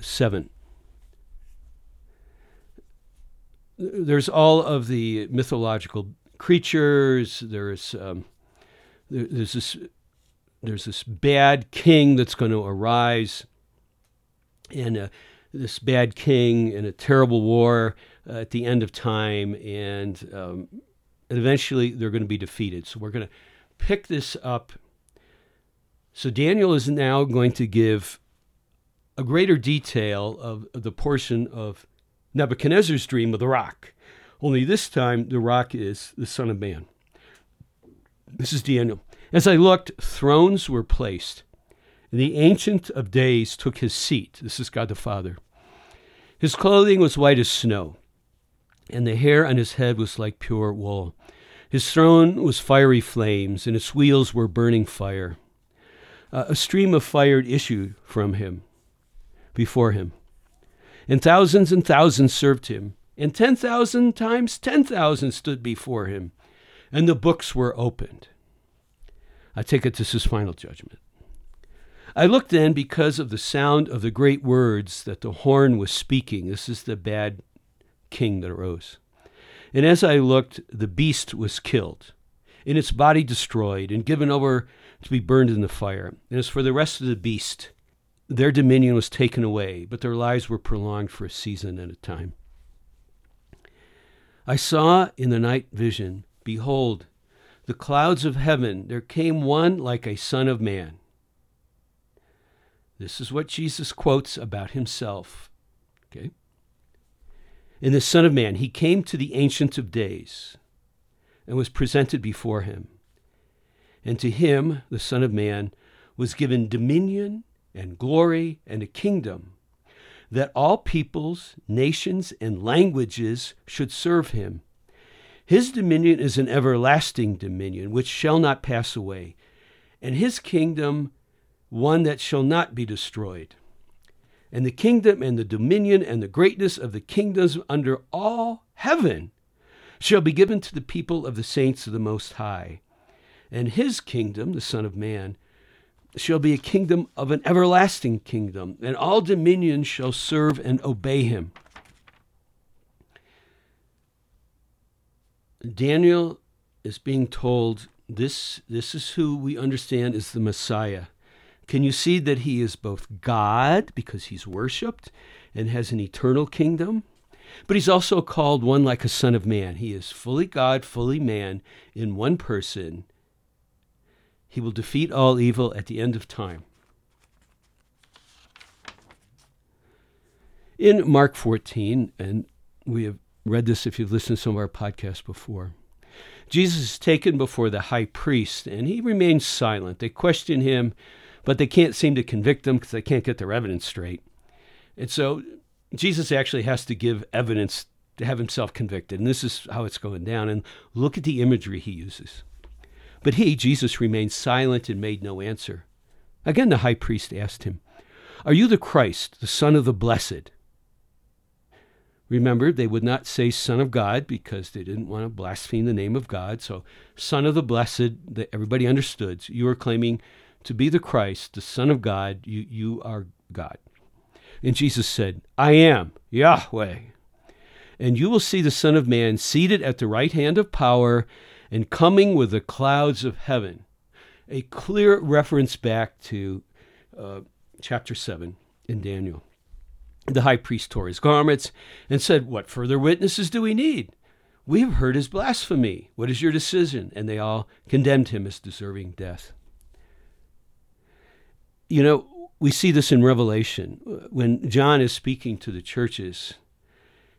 7. There's all of the mythological creatures. There's um, there, there's this there's this bad king that's going to arise, and uh, this bad king in a terrible war at the end of time, and, um, eventually they're going to be defeated. So we're going to pick this up. So Daniel is now going to give a greater detail of, of the portion of Nebuchadnezzar's dream of the rock. Only this time, the rock is the Son of Man. This is Daniel. As I looked, thrones were placed. And the Ancient of Days took his seat. This is God the Father. His clothing was white as snow, and the hair on his head was like pure wool. His throne was fiery flames, and its wheels were burning fire. Uh, a stream of fire issued from him, before him. And thousands and thousands served him, and ten thousand times ten thousand stood before him, and the books were opened. I take it this is final judgment. I looked then because of the sound of the great words that the horn was speaking. This is the bad king that arose. And as I looked, the beast was killed, and its body destroyed, and given over to be burned in the fire. And as for the rest of the beast, their dominion was taken away, but their lives were prolonged for a season at a time. I saw in the night vision, behold, the clouds of heaven, there came one like a son of man. This is what Jesus quotes about himself. Okay? In the Son of Man, he came to the Ancient of Days and was presented before him. And to him, the Son of Man, was given dominion and glory and a kingdom, that all peoples, nations, and languages should serve him. His dominion is an everlasting dominion which shall not pass away, and his kingdom one that shall not be destroyed and the kingdom and the dominion and the greatness of the kingdoms under all heaven shall be given to the people of the saints of the Most High. And his kingdom, the Son of Man, shall be a kingdom of an everlasting kingdom, and all dominions shall serve and obey him. Daniel is being told this, this is who we understand is the Messiah. Can you see that he is both God, because he's worshiped and has an eternal kingdom? But he's also called one like a son of man. He is fully God, fully man in one person. He will defeat all evil at the end of time. In Mark 14, and we have read this if you've listened to some of our podcasts before, Jesus is taken before the high priest and he remains silent. They question him, but they can't seem to convict them because they can't get their evidence straight. And so Jesus actually has to give evidence to have himself convicted. And this is how it's going down. And look at the imagery he uses. But he, Jesus, remained silent and made no answer. Again, the high priest asked him, Are you the Christ, the Son of the Blessed? Remember, they would not say Son of God because they didn't want to blaspheme the name of God. So, Son of the Blessed, that everybody understood. So you are claiming to be the Christ, the Son of God. You, you are God. And Jesus said, I am Yahweh. And you will see the Son of Man seated at the right hand of power and coming with the clouds of heaven. A clear reference back to uh, chapter 7 in Daniel. The high priest tore his garments and said, What further witnesses do we need? We have heard his blasphemy. What is your decision? And they all condemned him as deserving death. You know, we see this in Revelation. When John is speaking to the churches,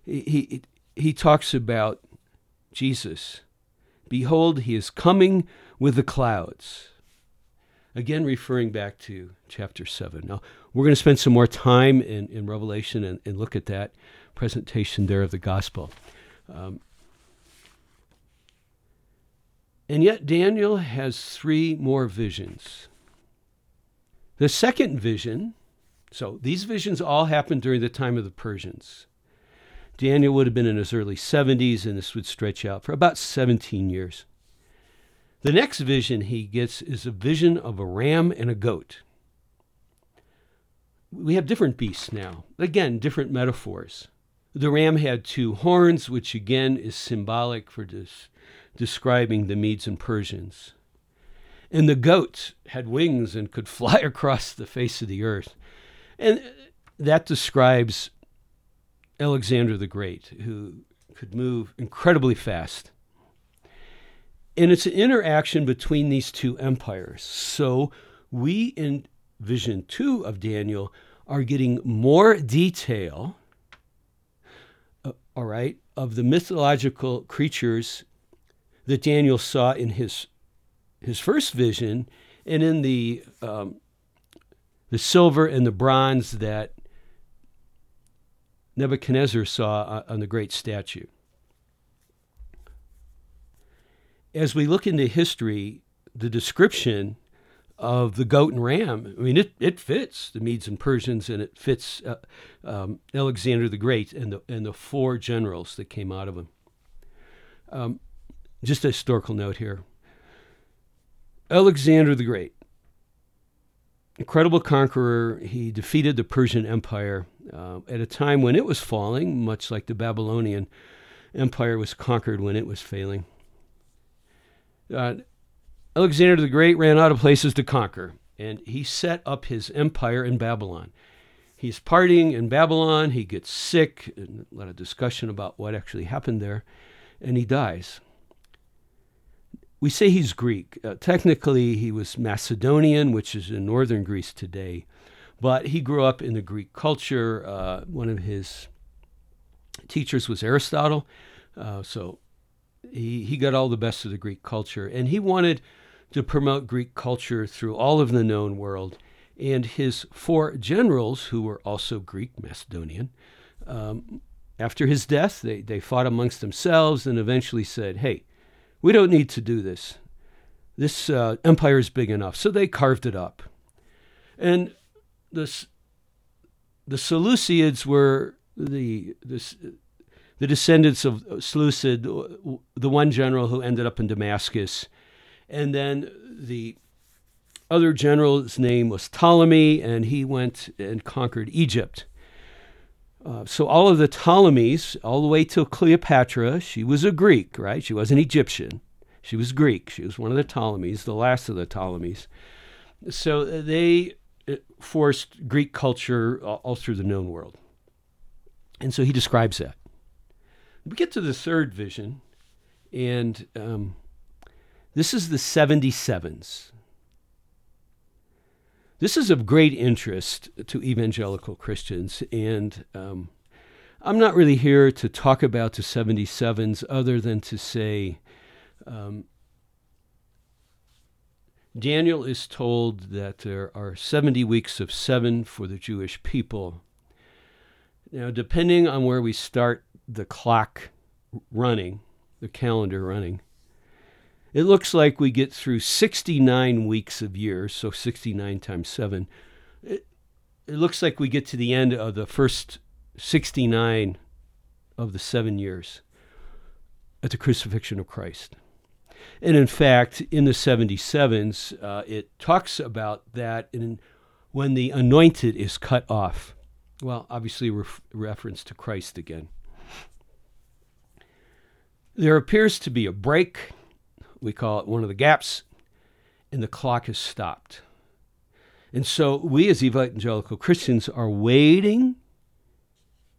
he, he, talks about Jesus. Behold, he is coming with the clouds. Again, referring back to chapter 7. Now, we're going to spend some more time in, in Revelation and, and look at that presentation there of the gospel. Um, and yet, Daniel has three more visions. The second vision, so these visions all happened during the time of the Persians. Daniel would have been in his early 70s, and this would stretch out for about 17 years. The next vision he gets is a vision of a ram and a goat. We have different beasts now. Again, different metaphors. The ram had two horns, which again is symbolic for des- describing the Medes and Persians. And the goats had wings and could fly across the face of the earth. And that describes Alexander the Great, who could move incredibly fast and it's an interaction between these two empires. So we in vision two of Daniel are getting more detail, uh, all right, of the mythological creatures that Daniel saw in his his first vision, and in the um, the silver and the bronze that Nebuchadnezzar saw on the great statue. as we look into history, the description of the goat and ram, I mean, it, it fits the Medes and Persians and it fits uh, um, Alexander the Great and the, and the four generals that came out of him. Um, just a historical note here Alexander the Great, incredible conqueror, he defeated the Persian Empire uh, at a time when it was falling, much like the Babylonian Empire was conquered when it was failing uh, Alexander the Great ran out of places to conquer, and he set up his empire in Babylon. He's partying in Babylon, he gets sick, a lot of discussion about what actually happened there, and he dies. We say he's Greek. Uh, technically, he was Macedonian, which is in northern Greece today, but he grew up in the Greek culture. Uh, one of his teachers was Aristotle, uh, so he, he got all the best of the Greek culture, and he wanted to promote Greek culture through all of the known world. And his four generals, who were also Greek Macedonian, um, after his death, they, they fought amongst themselves and eventually said, hey, we don't need to do this. This uh, empire is big enough. So they carved it up. And the, the Seleucids were the, the, the descendants of Seleucid, the one general who ended up in Damascus. And then the other general's name was Ptolemy, and he went and conquered Egypt. Uh, so all of the Ptolemies, all the way to Cleopatra, she was a Greek, right? She wasn't Egyptian. She was Greek. She was one of the Ptolemies, the last of the Ptolemies. So they uh, forced Greek culture all through the known world. And so he describes that. We get to the third vision, and um, this is the 77s. This is of great interest to evangelical Christians, and um, I'm not really here to talk about the 77s other than to say um, Daniel is told that there are 70 weeks of seven for the Jewish people. Now, depending on where we start the clock running, the calendar running, it looks like we get through 69 weeks of years, so 69 times 7. It, it looks like we get to the end of the first 69 of the seven years at the crucifixion of Christ. And in fact, in the 77s, uh, it talks about that in, when the anointed is cut off. Well, obviously, ref- reference to Christ again. There appears to be a break we call it one of the gaps, and the clock has stopped. And so we as evangelical Christians are waiting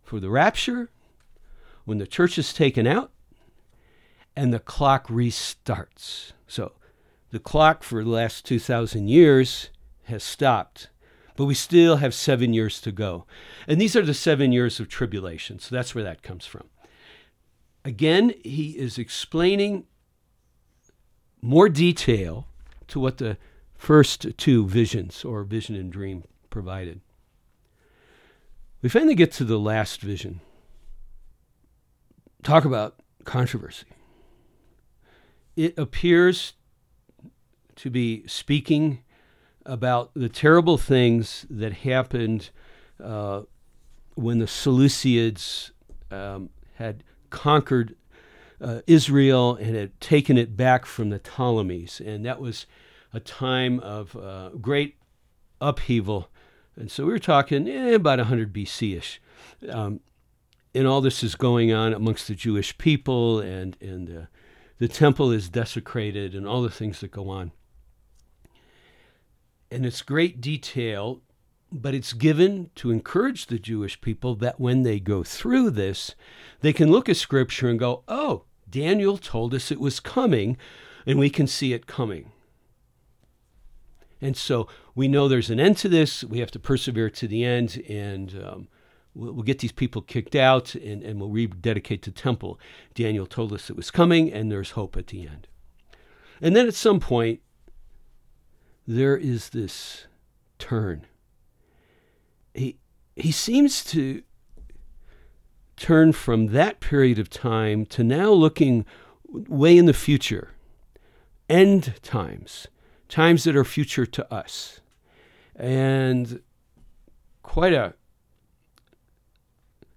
for the rapture when the church is taken out and the clock restarts. So the clock for the last 2,000 years has stopped, but we still have seven years to go. And these are the seven years of tribulation. So that's where that comes from. Again, he is explaining more detail to what the first two visions or vision and dream provided. We finally get to the last vision. Talk about controversy. It appears to be speaking about the terrible things that happened uh, when the Seleucids um, had conquered uh, Israel and had taken it back from the Ptolemies. And that was a time of uh, great upheaval. And so we were talking eh, about 100 BC ish. Um, and all this is going on amongst the Jewish people, and, and uh, the temple is desecrated, and all the things that go on. And it's great detail, but it's given to encourage the Jewish people that when they go through this, they can look at Scripture and go, oh, Daniel told us it was coming, and we can see it coming. And so we know there's an end to this. We have to persevere to the end, and um, we'll, we'll, get these people kicked out, and, and we'll rededicate the temple. Daniel told us it was coming, and there's hope at the end. And then at some point, there is this turn. He, he seems to turn from that period of time to now looking way in the future, end times, times that are future to us. And quite a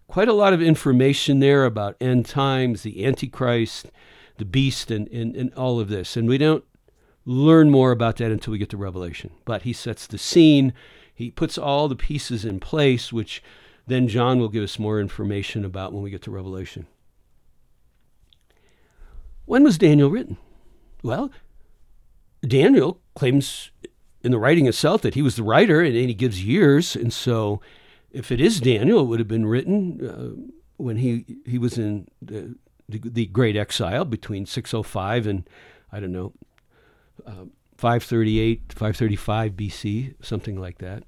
quite a lot of information there about end times, the Antichrist, the beast, and, and, and all of this. And we don't learn more about that until we get to Revelation. But he sets the scene, he puts all the pieces in place, which then John will give us more information about when we get to Revelation. When was Daniel written? Well, Daniel claims in the writing itself that he was the writer, and he gives years. And so, if it is Daniel, it would have been written uh, when he, he was in the, the, the, great exile between 605 and, I don't know, uh, 538, 535 BC, something like that.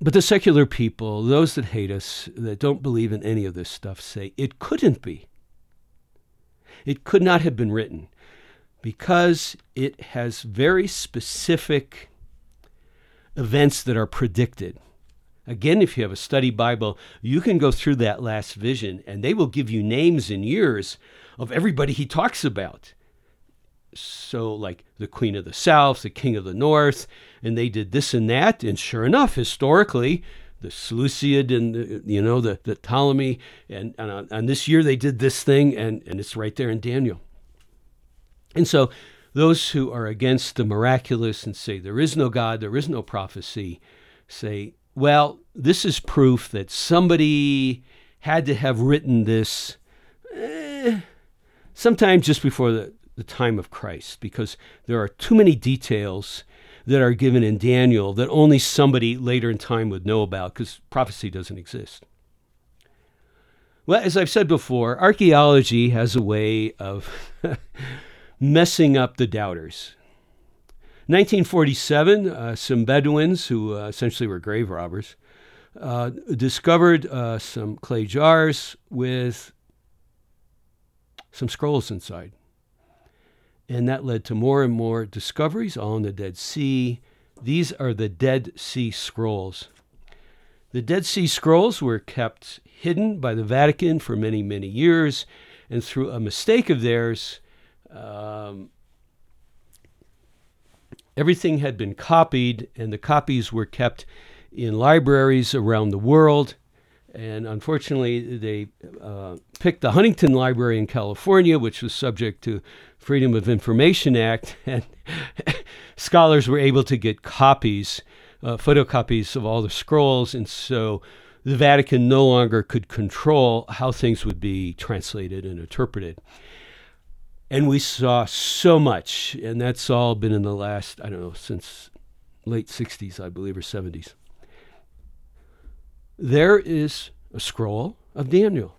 But the secular people, those that hate us, that don't believe in any of this stuff, say it couldn't be. It could not have been written because it has very specific events that are predicted. Again, if you have a study Bible, you can go through that last vision and they will give you names and years of everybody he talks about so like the queen of the south the king of the north and they did this and that and sure enough historically the seleucid and the, you know the, the ptolemy and, and on, on this year they did this thing and, and it's right there in daniel. And so those who are against the miraculous and say there is no god there is no prophecy say well this is proof that somebody had to have written this eh, sometime just before the, the time of Christ because there are too many details that are given in Daniel that only somebody later in time would know about because prophecy doesn't exist. Well, as I've said before, archaeology has a way of messing up the doubters. 1947, uh, some Bedouins, who uh, essentially were grave robbers, uh, discovered uh, some clay jars with some scrolls inside. And that led to more and more discoveries, on the Dead Sea. These are the Dead Sea Scrolls. The Dead Sea Scrolls were kept hidden by the Vatican for many, many years, and through a mistake of theirs, um, everything had been copied, and the copies were kept in libraries around the world. And unfortunately, they uh, picked the Huntington Library in California, which was subject to Freedom of Information Act, and scholars were able to get copies uh, photocopies of all the scrolls, and so the Vatican no longer could control how things would be translated and interpreted. And we saw so much, and that's all been in the last, I don't know, since late 60s, I believe, or 70s. There is a scroll of Daniel.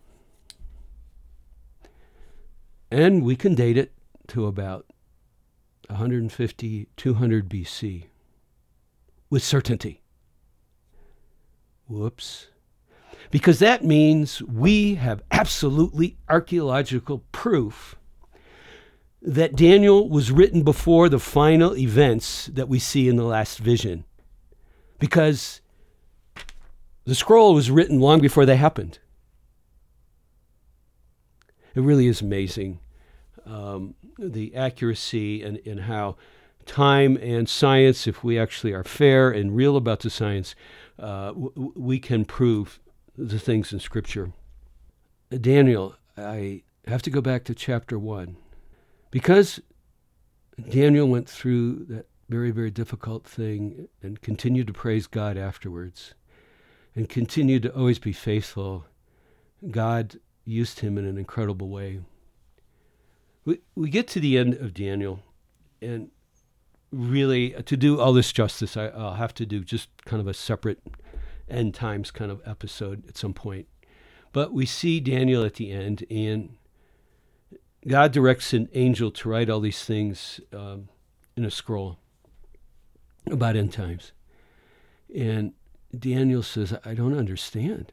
And we can date it to about 150, 200 BC with certainty. Whoops. Because that means we have absolutely archaeological proof that Daniel was written before the final events that we see in the last vision. Because the scroll was written long before they happened. It really is amazing um, the accuracy and, and how time and science, if we actually are fair and real about the science, uh, w- we can prove the things in Scripture. Daniel, I have to go back to chapter one. Because Daniel went through that very, very difficult thing and continued to praise God afterwards and continued to always be faithful, God used him in an incredible way. We, we get to the end of Daniel, and really uh, to do all this justice, I, will have to do just kind of a separate end times kind of episode at some point. But we see Daniel at the end, and God directs an angel to write all these things um, in a scroll about end times. And Daniel says, I don't understand.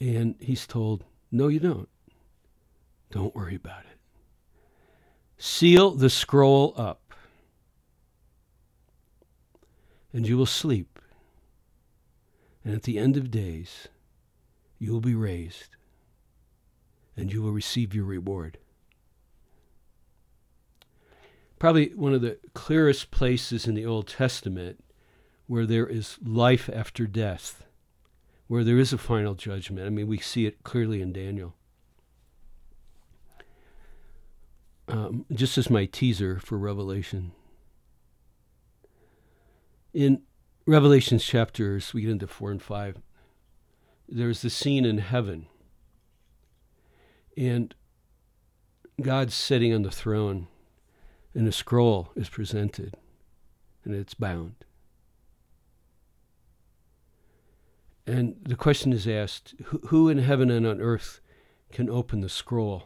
And he's told, No, you don't. Don't worry about it. Seal the scroll up and you will sleep. And at the end of days, you will be raised, and you will receive your reward. Probably one of the clearest places in the Old Testament where there is life after death, where there is a final judgment. I mean, we see it clearly in Daniel. Um, just as my teaser for Revelation in Revelation's chapters, we get into four and five, there's the scene in heaven. And God's sitting on the throne, and a scroll is presented, and it's bound. And the question is asked who in heaven and on earth can open the scroll?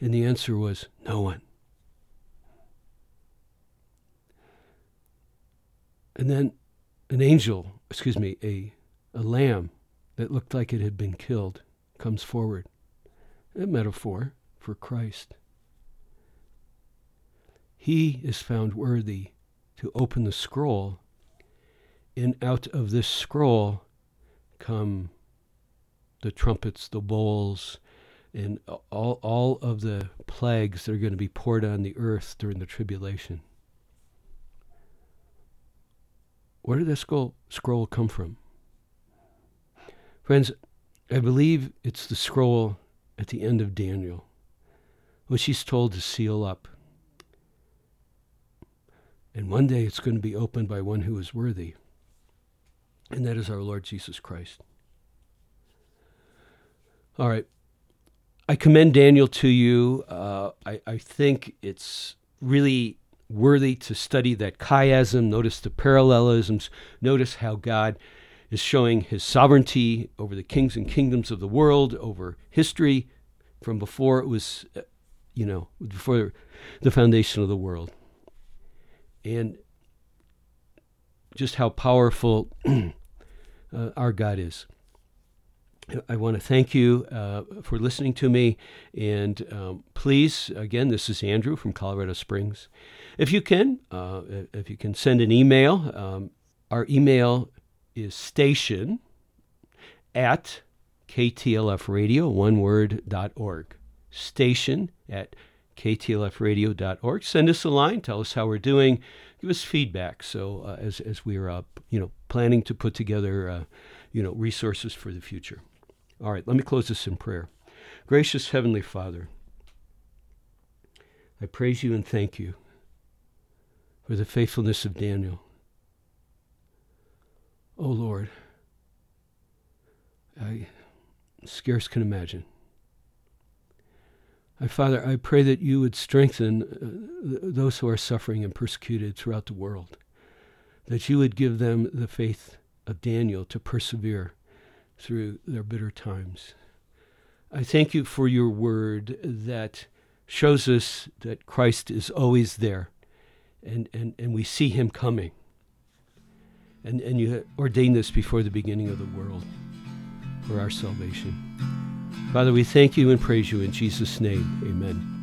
And the answer was no one. And then an angel, excuse me, a, a lamb that looked like it had been killed comes forward. A metaphor for Christ. He is found worthy to open the scroll, and out of this scroll come the trumpets, the bowls, and all, all of the plagues that are going to be poured on the earth during the tribulation. Where did that scroll, scroll come from? Friends, I believe it's the scroll at the end of Daniel, which he's told to seal up. And one day it's going to be opened by one who is worthy, and that is our Lord Jesus Christ. All right. I commend Daniel to you. Uh, I, I think it's really worthy to study that chiasm. Notice the parallelisms. Notice how God is showing his sovereignty over the kings and kingdoms of the world, over history from before it was, uh, you know, before the foundation of the world. And just how powerful uh, our God is. I want to thank you uh, for listening to me. And um, please, again, this is Andrew from Colorado Springs. If you can, uh, if you can send an email, um, our email is station at ktlfradio, one word, dot org. Station at ktlfradio.org. Send us a line, tell us how we're doing, give us feedback. So uh, as, as we are you know, planning to put together, uh, you know, resources for the future. All right, let me close this in prayer. Gracious Heavenly Father, I praise you and thank you for the faithfulness of Daniel. Oh Lord, I scarce can imagine. I, Father, I pray that you would strengthen uh, those who are suffering and persecuted throughout the world, that you would give them the faith of Daniel to persevere through their bitter times. I thank you for your word that shows us that Christ is always there and, and, and we see him coming. And, and you ordained this before the beginning of the world for our salvation. Father, we thank you and praise you in Jesus' name. Amen.